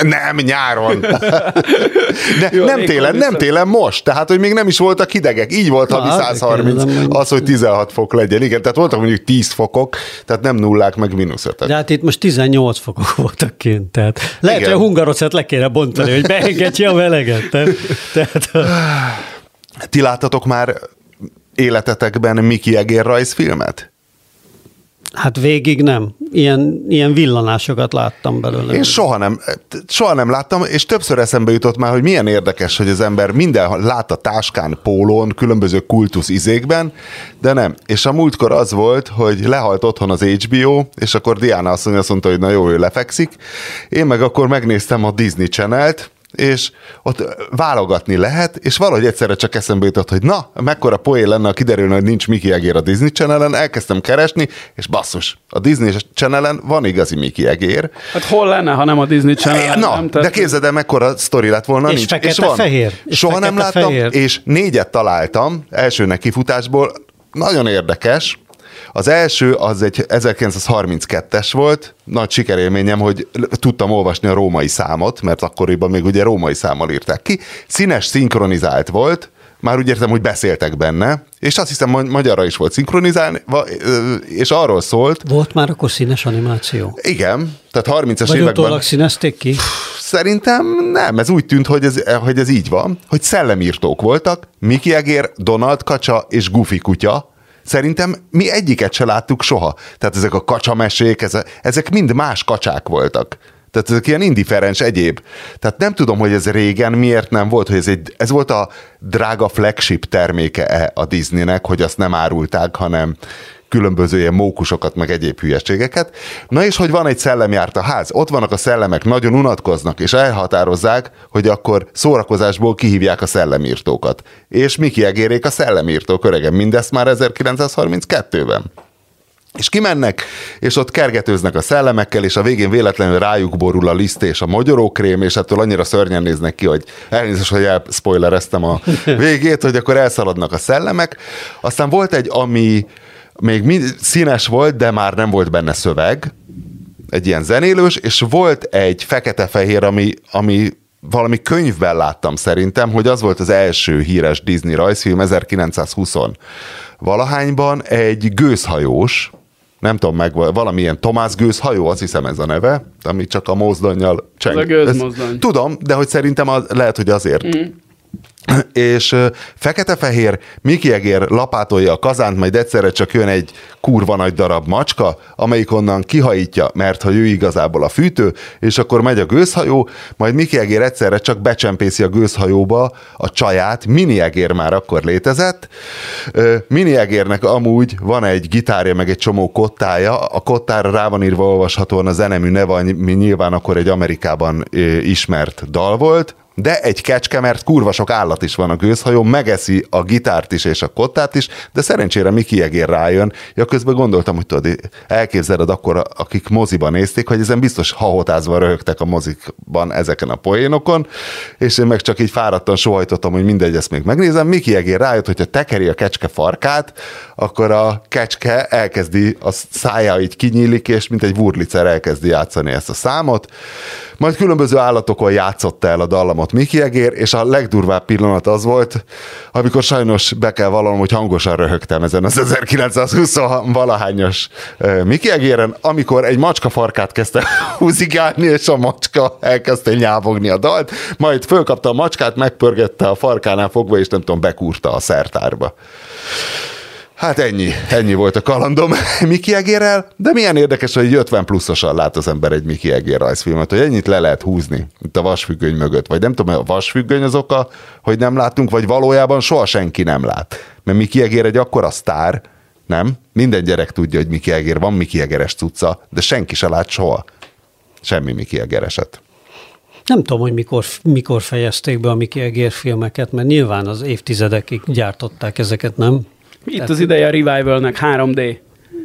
Nem, nyáron. [laughs] De Jó, nem télen, nem vissza- télen most. Tehát, hogy még nem is voltak hidegek. Így volt hát, 130, kérdezem, hogy- az, hogy 16 fok legyen. Igen, tehát voltak mondjuk 10 fokok, tehát nem nullák, meg mínusz ötöt. De hát itt most 18 fokok [laughs] voltak kint, tehát lehet, Igen. hogy a hungarocet le kéne bontani, hogy beengedje a meleget. Tehát, tehát Ti láttatok már életetekben Miki Egér rajzfilmet? Hát végig nem. Ilyen, ilyen villanásokat láttam belőle. Én soha nem, soha nem láttam, és többször eszembe jutott már, hogy milyen érdekes, hogy az ember minden lát a táskán, pólón, különböző kultusz izékben, de nem. És a múltkor az volt, hogy lehalt otthon az HBO, és akkor Diana azt mondta, hogy na jó, ő lefekszik. Én meg akkor megnéztem a Disney Channel-t, és ott válogatni lehet, és valahogy egyszerre csak eszembe jutott, hogy na, mekkora poén lenne, ha kiderülne, hogy nincs Mickey Egér a Disney channel elkezdtem keresni, és basszus, a Disney channel van igazi Mickey Egér. Hát hol lenne, ha nem a Disney channel Na, nem? de képzeld el, mekkora sztori lett volna, És nincs. fekete-fehér. És Soha nem láttam, fekete-fehér. és négyet találtam első nekifutásból, nagyon érdekes, az első az egy 1932-es volt, nagy sikerélményem, hogy tudtam olvasni a római számot, mert akkoriban még ugye római számmal írták ki. Színes szinkronizált volt, már úgy értem, hogy beszéltek benne, és azt hiszem, magyarra is volt szinkronizálni, va- ö, és arról szólt, Volt már akkor színes animáció? igen, tehát 30-as Vagy években... utólag színezték ki? Szerintem nem, ez úgy tűnt, hogy ez, hogy ez így van, hogy szellemírtók voltak, Miki Egér, Donald Kacsa és Goofy kutya, Szerintem mi egyiket se láttuk soha. Tehát ezek a kacsamesék, ezek, mind más kacsák voltak. Tehát ezek ilyen indiferens egyéb. Tehát nem tudom, hogy ez régen miért nem volt, hogy ez, egy, ez volt a drága flagship terméke a Disneynek, hogy azt nem árulták, hanem különböző ilyen mókusokat, meg egyéb hülyeségeket. Na és hogy van egy szellemjárt a ház, ott vannak a szellemek, nagyon unatkoznak, és elhatározzák, hogy akkor szórakozásból kihívják a szellemírtókat. És Miki Egérék a szellemírtók, öregem, mindezt már 1932-ben. És kimennek, és ott kergetőznek a szellemekkel, és a végén véletlenül rájuk borul a liszt és a mogyorókrém, és ettől annyira szörnyen néznek ki, hogy elnézést, hogy elspoilereztem a [laughs] végét, hogy akkor elszaladnak a szellemek. Aztán volt egy, ami még mind, színes volt, de már nem volt benne szöveg, egy ilyen zenélős, és volt egy fekete-fehér, ami, ami valami könyvben láttam szerintem, hogy az volt az első híres Disney rajzfilm 1920 valahányban egy gőzhajós, nem tudom meg, valamilyen Tomás gőzhajó, azt hiszem ez a neve, ami csak a mozdonyjal cseng. Ez a gőzmozdony. Tudom, de hogy szerintem az, lehet, hogy azért. Mm és fekete-fehér Miki Egér lapátolja a kazánt, majd egyszerre csak jön egy kurva nagy darab macska, amelyik onnan kihajítja, mert hogy ő igazából a fűtő, és akkor megy a gőzhajó, majd Miki Egér egyszerre csak becsempészi a gőzhajóba a csaját, Mini Egér már akkor létezett. Mini Egérnek amúgy van egy gitárja, meg egy csomó kottája, a kottára rá van írva olvashatóan a zenemű neve, ami nyilván akkor egy Amerikában ismert dal volt, de egy kecske, mert kurva sok állat is van a gőzhajó, megeszi a gitárt is és a kottát is, de szerencsére Miki Egér rájön. Ja, közben gondoltam, hogy tudod, elképzeled akkor, akik moziban nézték, hogy ezen biztos hahotázva röhögtek a mozikban ezeken a poénokon, és én meg csak így fáradtan sohajtottam, hogy mindegy, ezt még megnézem. Miki Egér rájött, hogyha tekeri a kecske farkát, akkor a kecske elkezdi, a szája így kinyílik, és mint egy vurlicer elkezdi játszani ezt a számot. Majd különböző állatokon játszott el a dallamot Miki Egér, és a legdurvább pillanat az volt, amikor sajnos be kell vallanom, hogy hangosan röhögtem ezen az 1920 valahányos uh, Miki Egéren, amikor egy macska farkát kezdte [laughs] húzigálni, és a macska elkezdte nyávogni a dalt, majd fölkapta a macskát, megpörgette a farkánál fogva, és nem tudom, bekúrta a szertárba. Hát ennyi, ennyi volt a kalandom [laughs] Miki Egérrel, de milyen érdekes, hogy egy 50 pluszosan lát az ember egy Miki Egér rajzfilmet, hogy ennyit le lehet húzni itt a vasfüggöny mögött, vagy nem tudom, a vasfüggöny az oka, hogy nem látunk, vagy valójában soha senki nem lát. Mert Miki Egér egy akkora sztár, nem? Minden gyerek tudja, hogy Miki Egér van Miki Egeres cucca, de senki se lát soha. Semmi Miki Egereset. Nem tudom, hogy mikor, mikor fejezték be a Miki Egér filmeket, mert nyilván az évtizedekig gyártották ezeket, nem? Itt az ideje a Revivalnek 3D.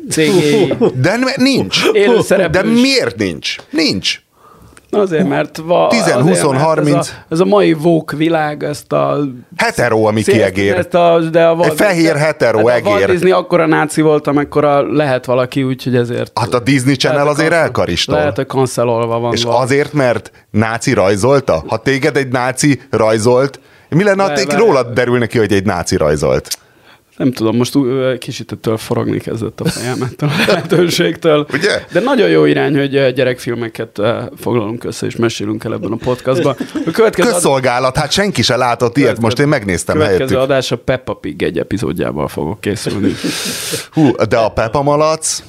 CGI. De nincs. [laughs] De miért nincs? Nincs. Azért, mert, va, 10, azért, 20, mert 30. Ez a, ez a mai vók világ, ezt a... Hetero a Miki szét- Egér. Ezt a, de a, Egy fehér hetero hát A egér. Walt Disney akkora náci volt, amekkora lehet valaki, úgyhogy ezért... Hát a Disney Channel lehet, azért elkaristol. Lehet, hogy cancelolva van. És valami. azért, mert náci rajzolta? Ha téged egy náci rajzolt, mi lenne, ha rólad derül neki, hogy egy náci rajzolt? Nem tudom, most kicsit ettől forogni kezdett a fejem ettől a [laughs] lehetőségtől. Ugye? De nagyon jó irány, hogy gyerekfilmeket foglalunk össze és mesélünk el ebben a podcastban. A következő, ad- Közszolgálat, hát senki se látott ilyet, most én megnéztem következő helyettük. adás a Peppa Pig egy epizódjával fogok készülni. [laughs] Hú, de a Peppa Malac,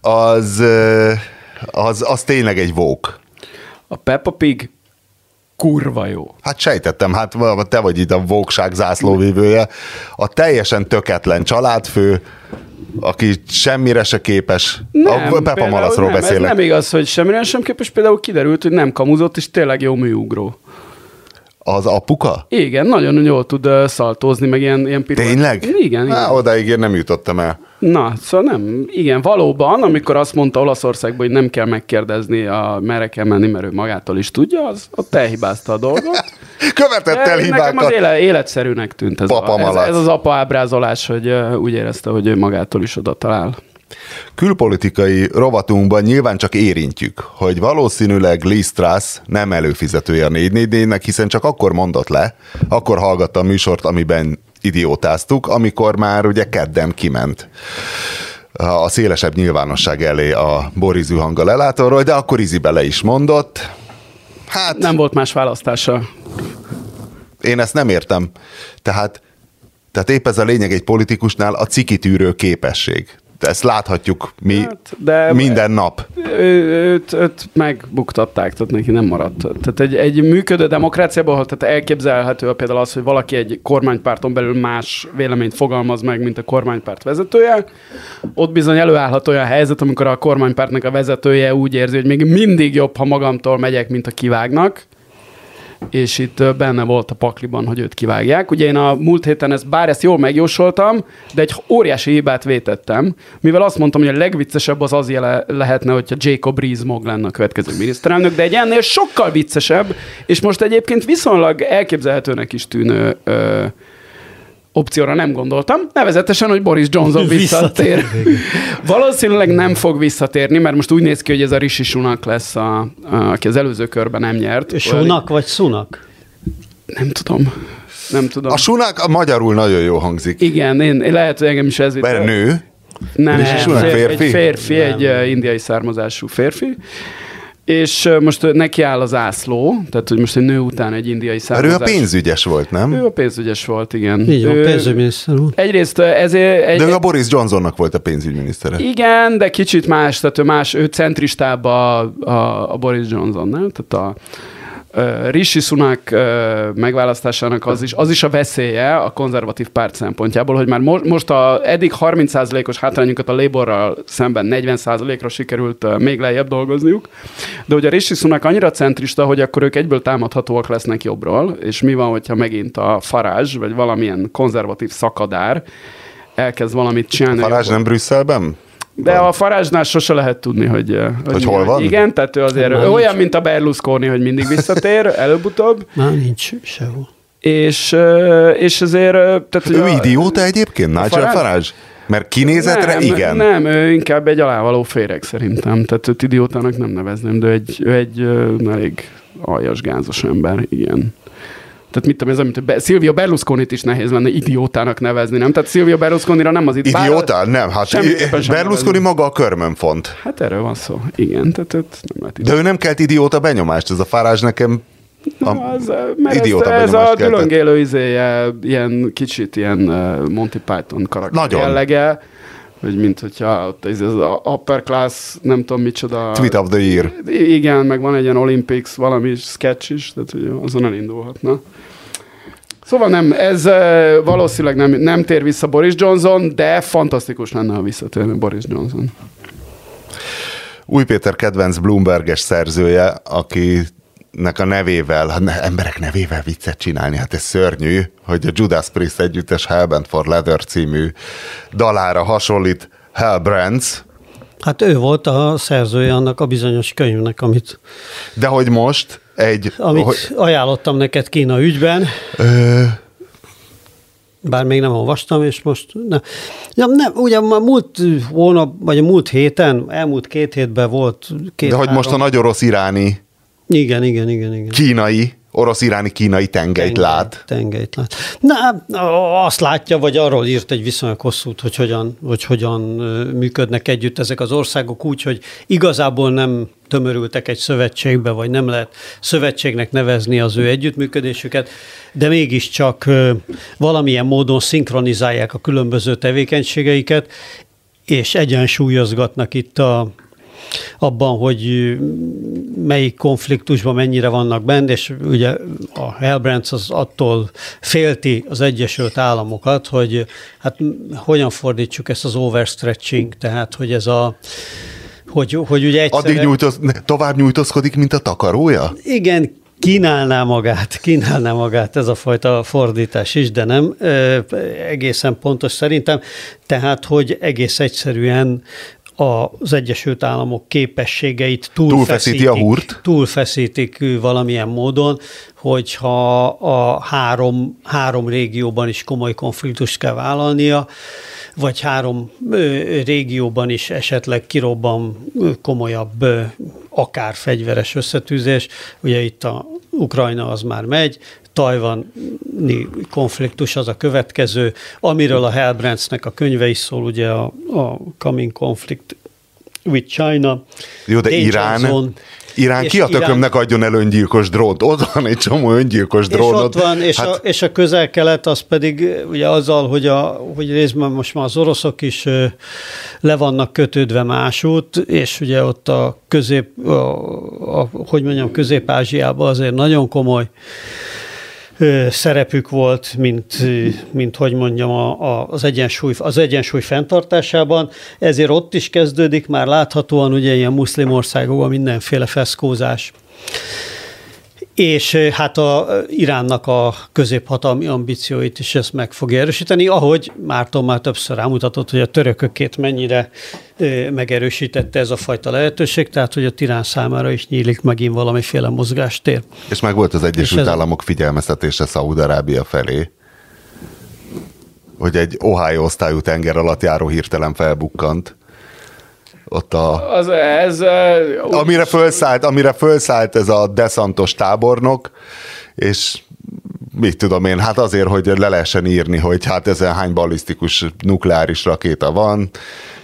az, az, az tényleg egy vók. A Peppa Pig kurva jó. Hát sejtettem, hát te vagy itt a vókság zászlóvívője. A teljesen töketlen családfő, aki semmire se képes. a Peppa például Malacról nem, beszélek. Nem igaz, hogy semmire sem képes. Például kiderült, hogy nem kamuzott, és tényleg jó műugró. Az apuka? Igen, nagyon jól tud szaltózni, meg ilyen, ilyen piruett. Tényleg? Igen, igen. Há, odáig én nem jutottam el. Na, szóval nem, igen, valóban, amikor azt mondta Olaszországban, hogy nem kell megkérdezni, a, merre kell menni, mert ő magától is tudja, az ott elhibázta a dolgot. [laughs] Követett el De Nekem az hibákat. éle, életszerűnek tűnt ez, Papa a, ez, ez, az apa ábrázolás, hogy úgy érezte, hogy ő magától is oda talál. Külpolitikai rovatunkban nyilván csak érintjük, hogy valószínűleg Lee Strass nem előfizetője a 444-nek, hiszen csak akkor mondott le, akkor hallgatta a műsort, amiben idiótáztuk, amikor már ugye kedden kiment a szélesebb nyilvánosság elé a Boris Hanga lelátóról, de akkor Izi bele is mondott. Hát Nem volt más választása. én ezt nem értem. Tehát, tehát épp ez a lényeg egy politikusnál, a cikitűrő képesség. Ezt láthatjuk mi Hát, de- minden nap. Őt, őt megbuktatták, tehát neki nem maradt. Tehát egy, egy működő demokráciában, ahol tehát elképzelhető például az, hogy valaki egy kormánypárton belül más véleményt fogalmaz meg, mint a kormánypárt vezetője, ott bizony előállhat olyan helyzet, amikor a kormánypártnak a vezetője úgy érzi, hogy még mindig jobb, ha magamtól megyek, mint a kivágnak, és itt benne volt a pakliban, hogy őt kivágják. Ugye én a múlt héten ezt, bár ezt jól megjósoltam, de egy óriási hibát vétettem, mivel azt mondtam, hogy a legviccesebb az az jele lehetne, hogyha Jacob Rees-Mogg lenne a következő miniszterelnök, de egy ennél sokkal viccesebb, és most egyébként viszonylag elképzelhetőnek is tűnő ö, opcióra nem gondoltam, nevezetesen, hogy Boris Johnson [laughs] Visszatér. visszatér. [laughs] Valószínűleg nem fog visszatérni, mert most úgy néz ki, hogy ez a Rishi Sunak lesz, a, a, aki az előző körben nem nyert. Sunak vagy Sunak? Nem tudom. Nem tudom. A sunak a magyarul nagyon jó hangzik. Igen, én, én lehet, hogy engem is ez. Mert nő, Nem, Rishi nem, Sunak férfi? Egy férfi, Nem. egy indiai származású férfi. És most neki áll az ászló, tehát hogy most egy nő után egy indiai mert ő a pénzügyes volt, nem? Ő a pénzügyes volt, igen. Így van, Ő- pénzügyminiszter úr. Egyrészt ezért... Egy, De ő a Boris Johnsonnak volt a pénzügyminisztere. Igen, de kicsit más, tehát ő más, ő centristább a, a, a Boris Johnson, nem? Tehát a Rishi Sunak megválasztásának az is, az is a veszélye a konzervatív párt szempontjából, hogy már mo- most a eddig 30%-os hátrányunkat a Laborral szemben 40%-ra sikerült még lejjebb dolgozniuk, de hogy a Rishi Sunak annyira centrista, hogy akkor ők egyből támadhatóak lesznek jobbról, és mi van, hogyha megint a Farage, vagy valamilyen konzervatív szakadár elkezd valamit csinálni. Farázs nem Brüsszelben? De a Farázsnál sose lehet tudni, hogy, eh, Hogy hol van? Igen, tehát ő azért Már ő olyan, nincs. mint a Berlusconi, hogy mindig visszatér, [laughs] előbb-utóbb, Már nincs sehol. és, eh, és azért... eh, Tehát, hogy Ő a- idióta egyébként, Nigel? Farage? Mert kinézetre nem, igen. Nem, ő inkább egy alávaló féreg szerintem. Tehát őt idiótának nem nevezném, de egy, ő egy elég aljas, gázos ember, igen. Tehát mit tudom, ez hogy Be- Silvio Berlusconit is nehéz lenne idiótának nevezni, nem? Tehát Silvio Berlusconira nem az. Idióta? Nem, hát Semmiképpen sem Berlusconi nevezni. maga a körmön font. Hát erről van szó. Igen, tehát őt nem lehet De ő nem kelt idióta benyomást, ez a Farázs nekem a, Az, eh, mert ez, idióta ez a benyomást keltett. dülöngélő izéje, ilyen kicsit ilyen uh, Monty Python karakter Nagyon. jellege, hogy mint hogyha ott ez az upper class, nem tudom micsoda. Tweet of the Year. Igen, meg van egy ilyen Olympics valami sketch is, tehát hogy azon elindulhatna. Szóval nem, ez valószínűleg nem, nem tér vissza Boris Johnson, de fantasztikus lenne, ha visszatérne Boris Johnson. Új Péter kedvenc Bloomberges szerzője, akinek a nevével, hát ne, emberek nevével viccet csinálni, hát ez szörnyű, hogy a Judas Priest együttes Hellbent for Leather című dalára hasonlít. Hellbrands, Hát ő volt a szerzője annak a bizonyos könyvnek, amit, de hogy most egy... amit hogy, ajánlottam neked Kína ügyben, ö, bár még nem olvastam, és most ne. Ja, nem, ugye a múlt hónap, vagy a múlt héten, elmúlt két hétben volt két de hogy most a nagy orosz iráni, Igen, igen, igen, igen. kínai, orosz-iráni kínai tengelyt lát. Tengelyt lát. Na, azt látja, vagy arról írt egy viszonylag hosszút, hogy hogyan, hogy hogyan működnek együtt ezek az országok úgy, hogy igazából nem tömörültek egy szövetségbe, vagy nem lehet szövetségnek nevezni az ő együttműködésüket, de mégiscsak valamilyen módon szinkronizálják a különböző tevékenységeiket, és egyensúlyozgatnak itt a, abban, hogy melyik konfliktusban mennyire vannak benne, és ugye a Hellbrands az attól félti az Egyesült Államokat, hogy hát hogyan fordítsuk ezt az overstretching, tehát hogy ez a hogy, hogy ugye egyszerre, Addig nyújtoz, tovább nyújtózkodik, mint a takarója? igen, kínálná magát, [laughs] kínálná magát ez a fajta fordítás is, de nem egészen pontos szerintem. Tehát, hogy egész egyszerűen az Egyesült Államok képességeit Túlfeszíti a húrt? túlfeszítik valamilyen módon, hogyha a három, három régióban is komoly konfliktust kell vállalnia, vagy három régióban is esetleg kirobban komolyabb, akár fegyveres összetűzés. Ugye itt a Ukrajna az már megy, tajvani konfliktus az a következő, amiről a Hellbrandsnek a könyve is szól, ugye a, a Coming Conflict with China. Jó, de Danger Irán, Zone. Irán És ki a Irán- tökömnek adjon el öngyilkos drónt? Ott van egy csomó öngyilkos És drónod. ott van, és, hát, a, és a közel-kelet az pedig ö, ugye azzal, hogy, a, hogy részben most már az oroszok is ö, le vannak kötődve másút, és ugye ott a közép, a, a, hogy mondjam, közép-ázsiában azért nagyon komoly szerepük volt, mint, mint hogy mondjam, a, a, az, egyensúly, az egyensúly fenntartásában. Ezért ott is kezdődik már láthatóan ugye ilyen muszlim országokban mindenféle feszkózás. És hát a Iránnak a középhatalmi ambícióit is ezt meg fogja erősíteni, ahogy Márton már többször rámutatott, hogy a törökökét mennyire megerősítette ez a fajta lehetőség, tehát hogy a Irán számára is nyílik megint valamiféle mozgástér. És meg volt az Egyesült ez- Államok figyelmeztetése Szaúd-Arábia felé, hogy egy Ohio osztályú tenger alatt járó hirtelen felbukkant. Ott a, Az, ez, ö, amire fölszállt, amire fölszállt ez a deszantos tábornok, és mit tudom én, hát azért, hogy le lehessen írni, hogy hát ezen hány ballisztikus nukleáris rakéta van,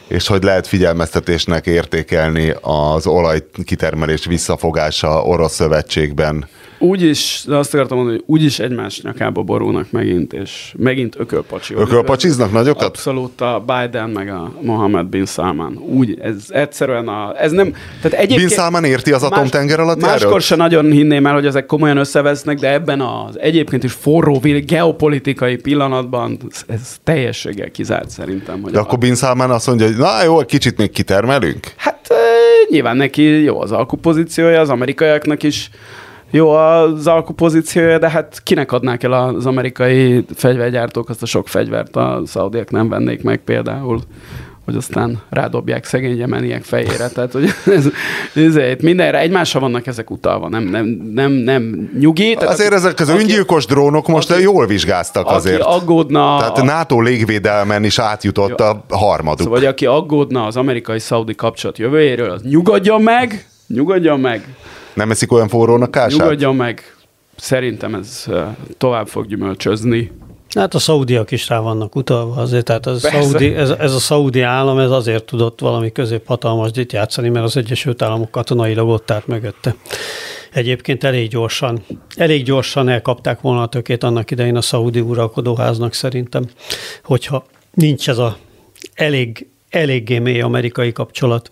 és hogy lehet figyelmeztetésnek értékelni az olajkitermelés visszafogása orosz szövetségben. Úgy is, de azt akartam mondani, hogy úgy is egymás nyakába borulnak megint, és megint ökölpacsi. Ökölpacsiznak nagyokat? Abszolút a Biden meg a Mohammed bin Salman. Úgy, ez egyszerűen a, ez nem, tehát egyébként... Bin Salman érti az atomtenger alatt Máskor járót? se nagyon hinném el, hogy ezek komolyan összevesznek, de ebben az egyébként is forró geopolitikai pillanatban ez, teljességgel kizárt szerintem. Hogy De a- akkor Bin Salman azt mondja, hogy na jó, kicsit még kitermelünk? Hát nyilván neki jó az alkupozíciója, az amerikaiaknak is jó az alkupozíciója, de hát kinek adnák el az amerikai fegyvergyártók azt a sok fegyvert, a szaudiak nem vennék meg például hogy aztán rádobják szegény jemeniek fejére. Tehát, hogy [laughs] ez, ez, ez mindenre egymásra vannak ezek utalva, nem, nem, nem, nem nyugi. Tehát Azért aki- ezek az aki- öngyilkos drónok most aki- jól vizsgáztak aki azért. aggódna... Tehát a NATO légvédelmen is átjutott a harmaduk. Szóval, aki aggódna az amerikai-szaudi kapcsolat jövőjéről, az nyugodjon meg, nyugodjon meg, Nem eszik olyan forrón a kását? nyugodjon meg. Szerintem ez tovább fog gyümölcsözni. Hát a szaudiak is rá vannak utalva azért, tehát ez, Persze. szaudi, ez, ez a szaudi állam ez azért tudott valami középhatalmas itt játszani, mert az Egyesült Államok katonailag ott állt mögötte. Egyébként elég gyorsan, elég gyorsan elkapták volna a tökét annak idején a szaudi uralkodóháznak szerintem, hogyha nincs ez a elég, eléggé mély amerikai kapcsolat.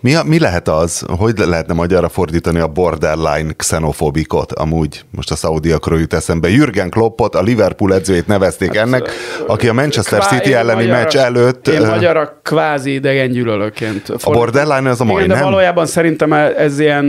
Mi, a, mi lehet az, hogy lehetne magyarra fordítani a borderline xenofobikot? Amúgy most a szaudiakról jut eszembe. Jürgen Kloppot, a Liverpool edzőjét nevezték hát, ennek, aki a Manchester Kvá- City elleni magyar- meccs előtt... Én ö, magyarra kvázi idegen gyűlölőként. a borderline az a Igen, de valójában szerintem ez ilyen,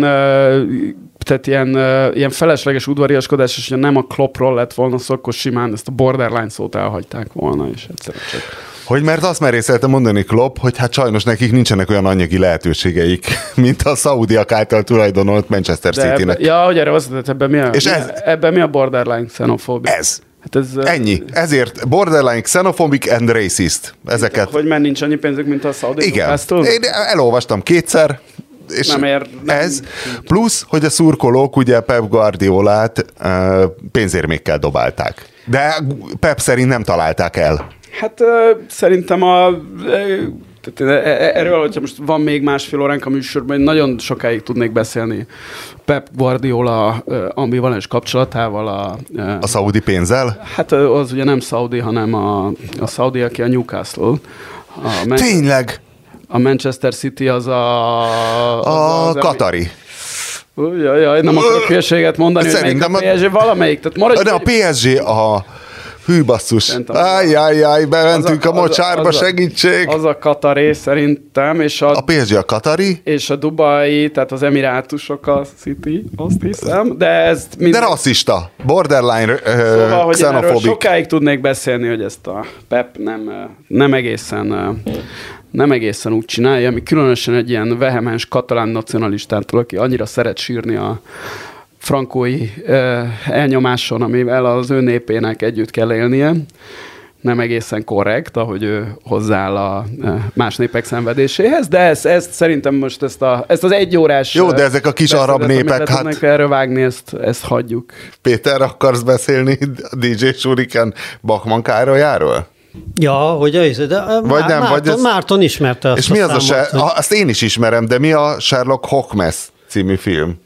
tehát ilyen, ilyen felesleges udvariaskodás, és hogyha nem a klopról lett volna szó, akkor simán ezt a borderline szót elhagyták volna, és egyszerűen csak Hogy mert azt merészelte mondani Klopp, hogy hát sajnos nekik nincsenek olyan anyagi lehetőségeik, [laughs] mint a szaudiak által tulajdonolt Manchester De City-nek. ebbe, ja, hogy erre azt mondtad, ebben mi a, És mi, ez- ebben mi a borderline xenofóbia? Ez. Hát ez, Ennyi. Ezért borderline xenophobic and racist. Ezeket. Hogy már nincs annyi pénzük, mint a Saudi Igen. Én elolvastam kétszer, és Nem ér- nem- ez, plusz, hogy a szurkolók ugye Pep Guardiolát pénzérmékkel dobálták. De Pep szerint nem találták el. Hát szerintem a... tehát e- e- erről, hogyha most van még másfél óránk a műsorban, én nagyon sokáig tudnék beszélni Pep Guardiola ambivalens kapcsolatával a, A szaudi pénzzel? Hát az ugye nem Saudi, hanem a, a Saudi, aki a Newcastle. A, Man- Tényleg? a Manchester City az a... az A az, ami- Katari. Jaj, jaj, nem akarok hülyeséget mondani, hogy Szerintem melyik a a- PSG, valamelyik. Tehát maradj, De a PSG a Hű basszus. Ájjájjáj, bementünk Az a, mocsárba, az segítség. Az a Kataré szerintem, és a, A PSG a Katari, és a Dubai, tehát az Emirátusok a City, azt hiszem, de ez de minden... rasszista, borderline Szóval, hogy én erről xenofobik. sokáig tudnék beszélni, hogy ezt a Pep nem, nem egészen nem egészen úgy csinálja, ami különösen egy ilyen vehemens katalán nacionalistától, aki annyira szeret sírni a frankói elnyomáson, amivel az ő népének együtt kell élnie, nem egészen korrekt, ahogy ő hozzááll a más népek szenvedéséhez, de ezt, ezt szerintem most ezt, a, ezt az egyórás Jó, de ezek a kis arab népek, hát- erről vágni, ezt, ezt hagyjuk. Péter, akarsz beszélni DJ Shuriken Bachman Károlyáról? Ja, hogy ez, de vagy nem, Márton, vagy ez- Márton ismerte azt És mi az a, számot, se, hogy- a, azt én is ismerem, de mi a Sherlock Holmes című film?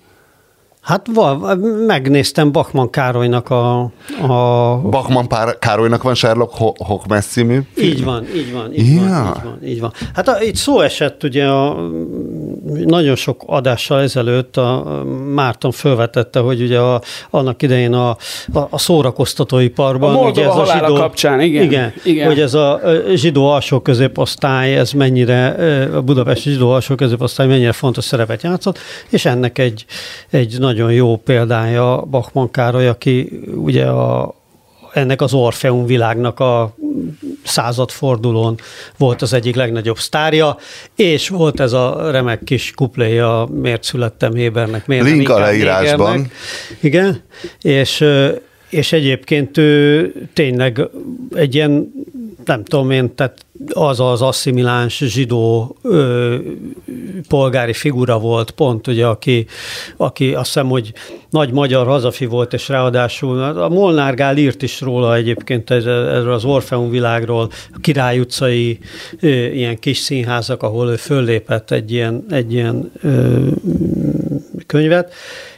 Hát val, megnéztem Bachman Károlynak a, a Bachman Pár, Károlynak van Sherlock Ho- Holmes című film? Így van, így van, így, Ja. van, így van, így van. Hát a, itt szó esett ugye a, nagyon sok adással ezelőtt a Márton felvetette, hogy ugye a, annak idején a, a, a szórakoztatóiparban... A Moldova ugye ez halála kapcsán, igen. Igen, Igen. hogy ez a zsidó alsó középosztály, ez mennyire, a budapesti zsidó alsó középosztály mennyire fontos szerepet játszott, és ennek egy, egy nagyon jó példája Bachmann Károly, aki ugye a, ennek az Orfeum világnak a századfordulón volt az egyik legnagyobb sztárja, és volt ez a remek kis kupléja, miért születtem Hébernek, miért Link a leírásban. Igen, és, és egyébként ő tényleg egy ilyen, nem tudom én, tehát az az asszimiláns zsidó ö, polgári figura volt pont, ugye, aki, aki azt hiszem, hogy nagy magyar hazafi volt, és ráadásul a Molnár Gál írt is róla egyébként erről az Orfeum világról, a Király utcai ö, ilyen kis színházak, ahol ő föllépett egy ilyen, egy ilyen ö, könyvet,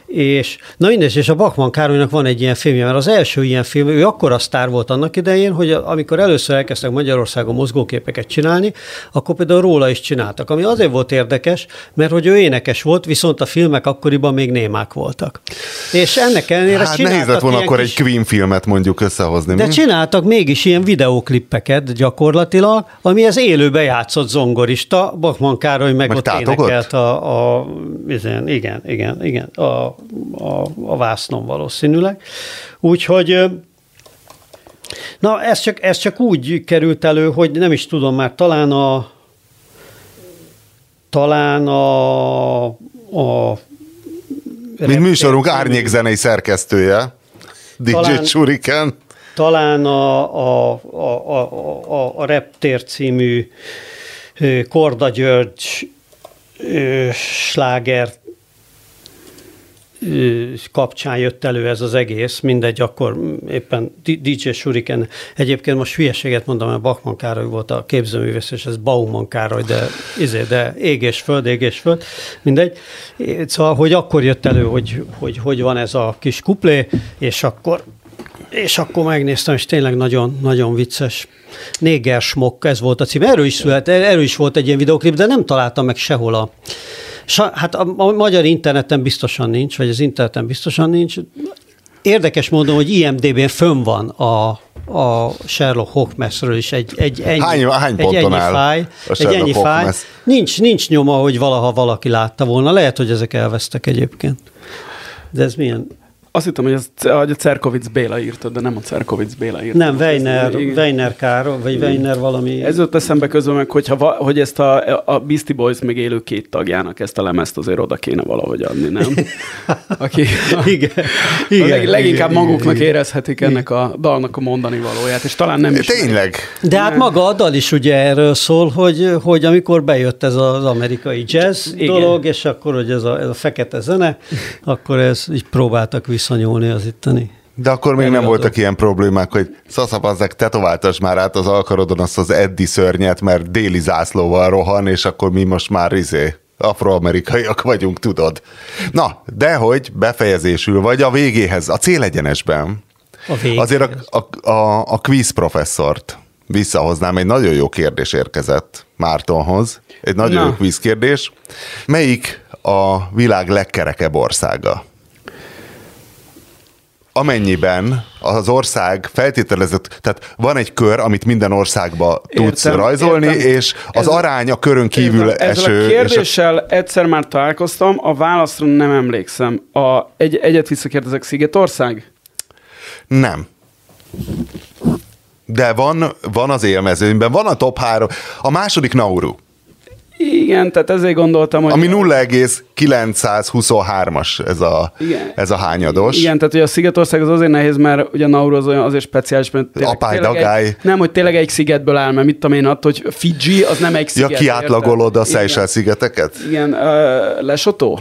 és na mindegy, és a Bakman Károlynak van egy ilyen filmje, mert az első ilyen film, ő akkora sztár volt annak idején, hogy amikor először elkezdtek Magyarországon mozgóképeket csinálni, akkor például róla is csináltak, ami azért volt érdekes, mert hogy ő énekes volt, viszont a filmek akkoriban még némák voltak. És ennek ellenére Hát nehéz lett csináltak volna akkor kis- egy Queen filmet mondjuk összehozni. de mi? csináltak mégis ilyen videóklippeket gyakorlatilag, ami az élőbe játszott zongorista, Bachman Károly meg, Meg ott tátogott? énekelt a, a igen, igen, igen, a, a, a vásznon valószínűleg. Úgyhogy Na, ez csak, ez csak úgy került elő, hogy nem is tudom már, talán a talán a, a Mint műsorunk árnyékzenei szerkesztője, DJ Talán- Shuriken. talán a, a, a, a, a, a Reptér című Korda György ö, sláger ö, kapcsán jött elő ez az egész, mindegy, akkor éppen DJ Shuriken, egyébként most hülyeséget mondom, mert Bachman Károly volt a képzőművész, és ez Bauman Károly, de, izé, de ég és föld, ég és föld, mindegy. Szóval, hogy akkor jött elő, hogy, hogy hogy van ez a kis kuplé, és akkor és akkor megnéztem, és tényleg nagyon, nagyon vicces. Néger smok, ez volt a cím. Erről is, szület, erről is volt egy ilyen videoklip, de nem találtam meg sehol a... Sa, hát a, a magyar interneten biztosan nincs, vagy az interneten biztosan nincs. Érdekes módon, hogy IMDB-n fönn van a, a Sherlock Holmesről is egy, egy ennyi, Hány- hány egy ennyi áll fáj, egy ennyi fáj. Nincs, nincs nyoma, hogy valaha valaki látta volna. Lehet, hogy ezek elvesztek egyébként. De ez milyen? Azt hittem, hogy, az, hogy a Cerkovic Béla írta, de nem a Cerkovic Béla írta. Nem, Weiner, Igen. Weiner Káro, vagy Weiner valami. Ez jutott eszembe közben meg, hogyha va, hogy ezt a, a Beastie Boys még élő két tagjának ezt a lemezt azért oda kéne valahogy adni, nem? [laughs] Aki igen, a igen, leg, leginkább igen, maguknak igen. érezhetik ennek a dalnak a mondani valóját, és talán nem is. Tényleg. De hát maga a dal is ugye erről szól, hogy, hogy amikor bejött ez az amerikai jazz Igen. dolog, és akkor, hogy ez a, ez a fekete zene, akkor ez így próbáltak viszonyulni az itteni. De akkor még nem voltak ilyen problémák, hogy szaszapazzák, tetováltasd már át az alkarodon azt az Eddi szörnyet, mert déli zászlóval rohan, és akkor mi most már izé afroamerikaiak vagyunk, tudod. Na, de hogy befejezésül, vagy a végéhez, a célegyenesben, A végéhez. azért a, a, a, a quiz professzort visszahoznám, egy nagyon jó kérdés érkezett Mártonhoz. Egy nagyon Na. jó quiz kérdés. Melyik a világ legkerekebb országa? Amennyiben az ország feltételezett, tehát van egy kör, amit minden országba tudsz Értem, rajzolni, értem. és az Ez- arány a körön kívül Ezzel eső. a és a- kérdéssel egyszer már találkoztam, a válaszra nem emlékszem. A, egy, egyet visszakérdezek, Szigetország? Nem. De van, van az élmezőnyben, van a top 3. A második Nauru, Igen, tehát ezért gondoltam, hogy... ami 0,923-as ez a, Igen. ez a hányados. Igen, tehát hogy a Szigetország az azért nehéz, mert ugye Nauru az olyan azért speciális, mert tényleg- Apály, tényleg dagály. Egy, nem, hogy tényleg egy szigetből áll, mert mit tudom én attól, hogy Fiji az nem egy Ja, sziget. kiátlagolod a? Seychelles szigeteket? Igen, igen uh, Lesotó?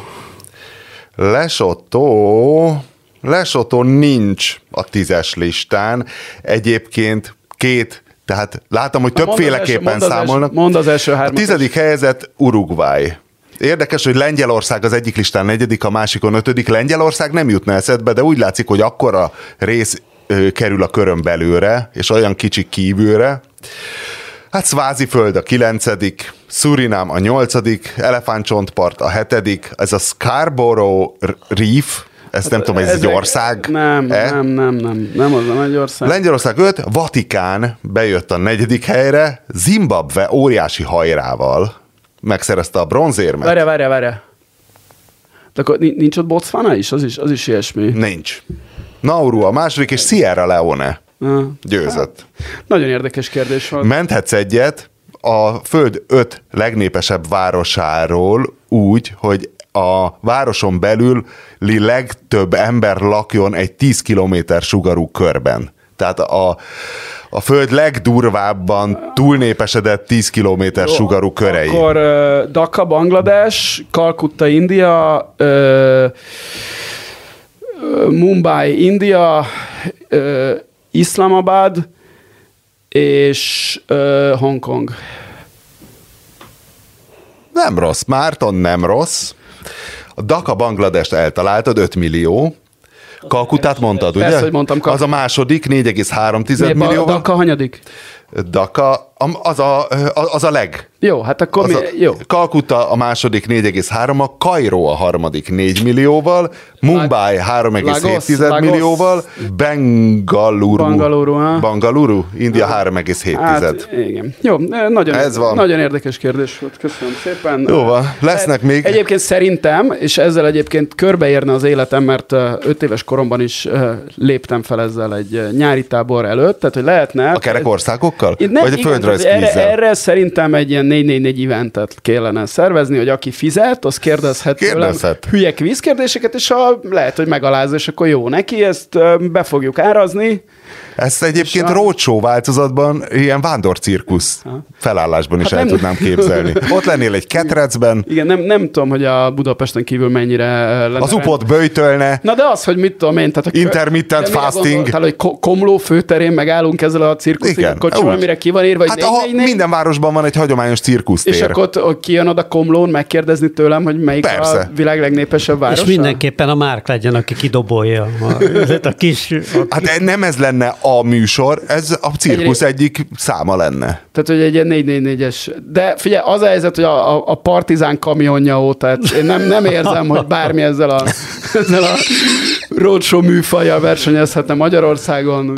Lesotó, Lesotó nincs a tízes listán. Egyébként két, tehát látom, hogy többféleképpen az első- számolnak. mondd az első A hármat. tizedik helyzet Uruguay. Érdekes, hogy Lengyelország az egyik listán negyedik, a másikon ötödik. Lengyelország nem jutna eszedbe, de úgy látszik, hogy akkora rész ö, kerül a körön belőle, és olyan kicsi kívülre. Hát Sváziföld a kilencedik, Surinám a nyolcadik, Elefántcsontpart a hetedik, ez a Scarborough Reef, ezt nem tudom, ez egy ország? Nem, E? nem, nem, nem, nem az nem egy ország. Lengyelország 5, Vatikán bejött a negyedik helyre, Zimbabwe óriási hajrával megszerezte a bronzérmet. Várja, várja, várja. De akkor ni- nincs ott Botswana is? Az is, az is ilyesmi. Nincs. Nauru a második, és Sierra Leone győzött. Nagyon érdekes kérdés volt. Menthetsz egyet a föld öt legnépesebb városáról úgy, hogy a városon belül legtöbb ember lakjon egy 10 kilométer sugarú körben. Tehát a, a föld legdurvábban túlnépesedett 10 kilométer sugarú körei. Akkor uh, Dhaka, Banglades, Kalkutta, India, uh, Mumbai, India, uh, Islamabad és uh, Hongkong. Nem rossz, Márton nem rossz. A Dhaka Bangladest eltaláltad, 5 millió. Kalkutát mondtad, ugye? Persze, hogy mondtam, Az a második, 4,3 Mi, millió. Dhaka hanyadik? Dhaka, am- az a, az a leg. Jó, hát akkor Az mi, a, jó. Kalkutta a második 4,3, a Kairó a harmadik 4 millióval, Mumbai 3,7 Lagos, Lagos. millióval, Bengaluru, Bangalore, ha? Bangaluru, India 3,7. Hát, igen. Jó, nagyon, Ez van. nagyon érdekes kérdés volt. Köszönöm szépen. Jó van, lesznek még. Egyébként szerintem, és ezzel egyébként körbeérne az életem, mert ö, öt éves koromban is léptem fel ezzel egy nyári tábor előtt, tehát hogy lehetne... A kerek országokkal? Én nem- Vagy a igen, földrajz tehát erre, erre szerintem egy ilyen 444 eventet kellene szervezni, hogy aki fizet, az kérdezhet, Kérdezhet. tőlem hülye kvízkérdéseket, és ha lehet, hogy megaláz, és akkor jó neki, ezt be fogjuk árazni. Ezt egyébként a- roadshow változatban, ilyen vándorcirkusz felállásban is Hát el nem- tudnám képzelni. [laughs] Ott lennél egy ketrecben, Igen, nem, nem tudom, hogy a Budapesten kívül mennyire ö, lenne az upot böjtölne, Na de az, hogy mit tudom én, tehát a Intermittent fasting. gondoltál, hogy Ko- Komló főterén megállunk ezzel a cirkusz Igen, kocsival, amire ki van írva, Hát négy, ahol négy, négy, minden városban van egy hagyományos cirkusztér. és akkor ott, kijön oda Komlón megkérdezni tőlem, hogy melyik Persze. a világ legnépesebb városa. És mindenképpen a Márk legyen, aki kidobolja a, [laughs] a kis... A, Hát nem ez lenne a műsor, ez a cirkusz Egyrészt- egyik száma lenne. Tehát, hogy egy ilyen 444-es. De figyelj, az a helyzet, hogy a, a, a partizán kamionja óta, tehát én nem, nem érzem, hogy bármi ezzel a, ezzel a roadshow műfajjal versenyezhetne Magyarországon.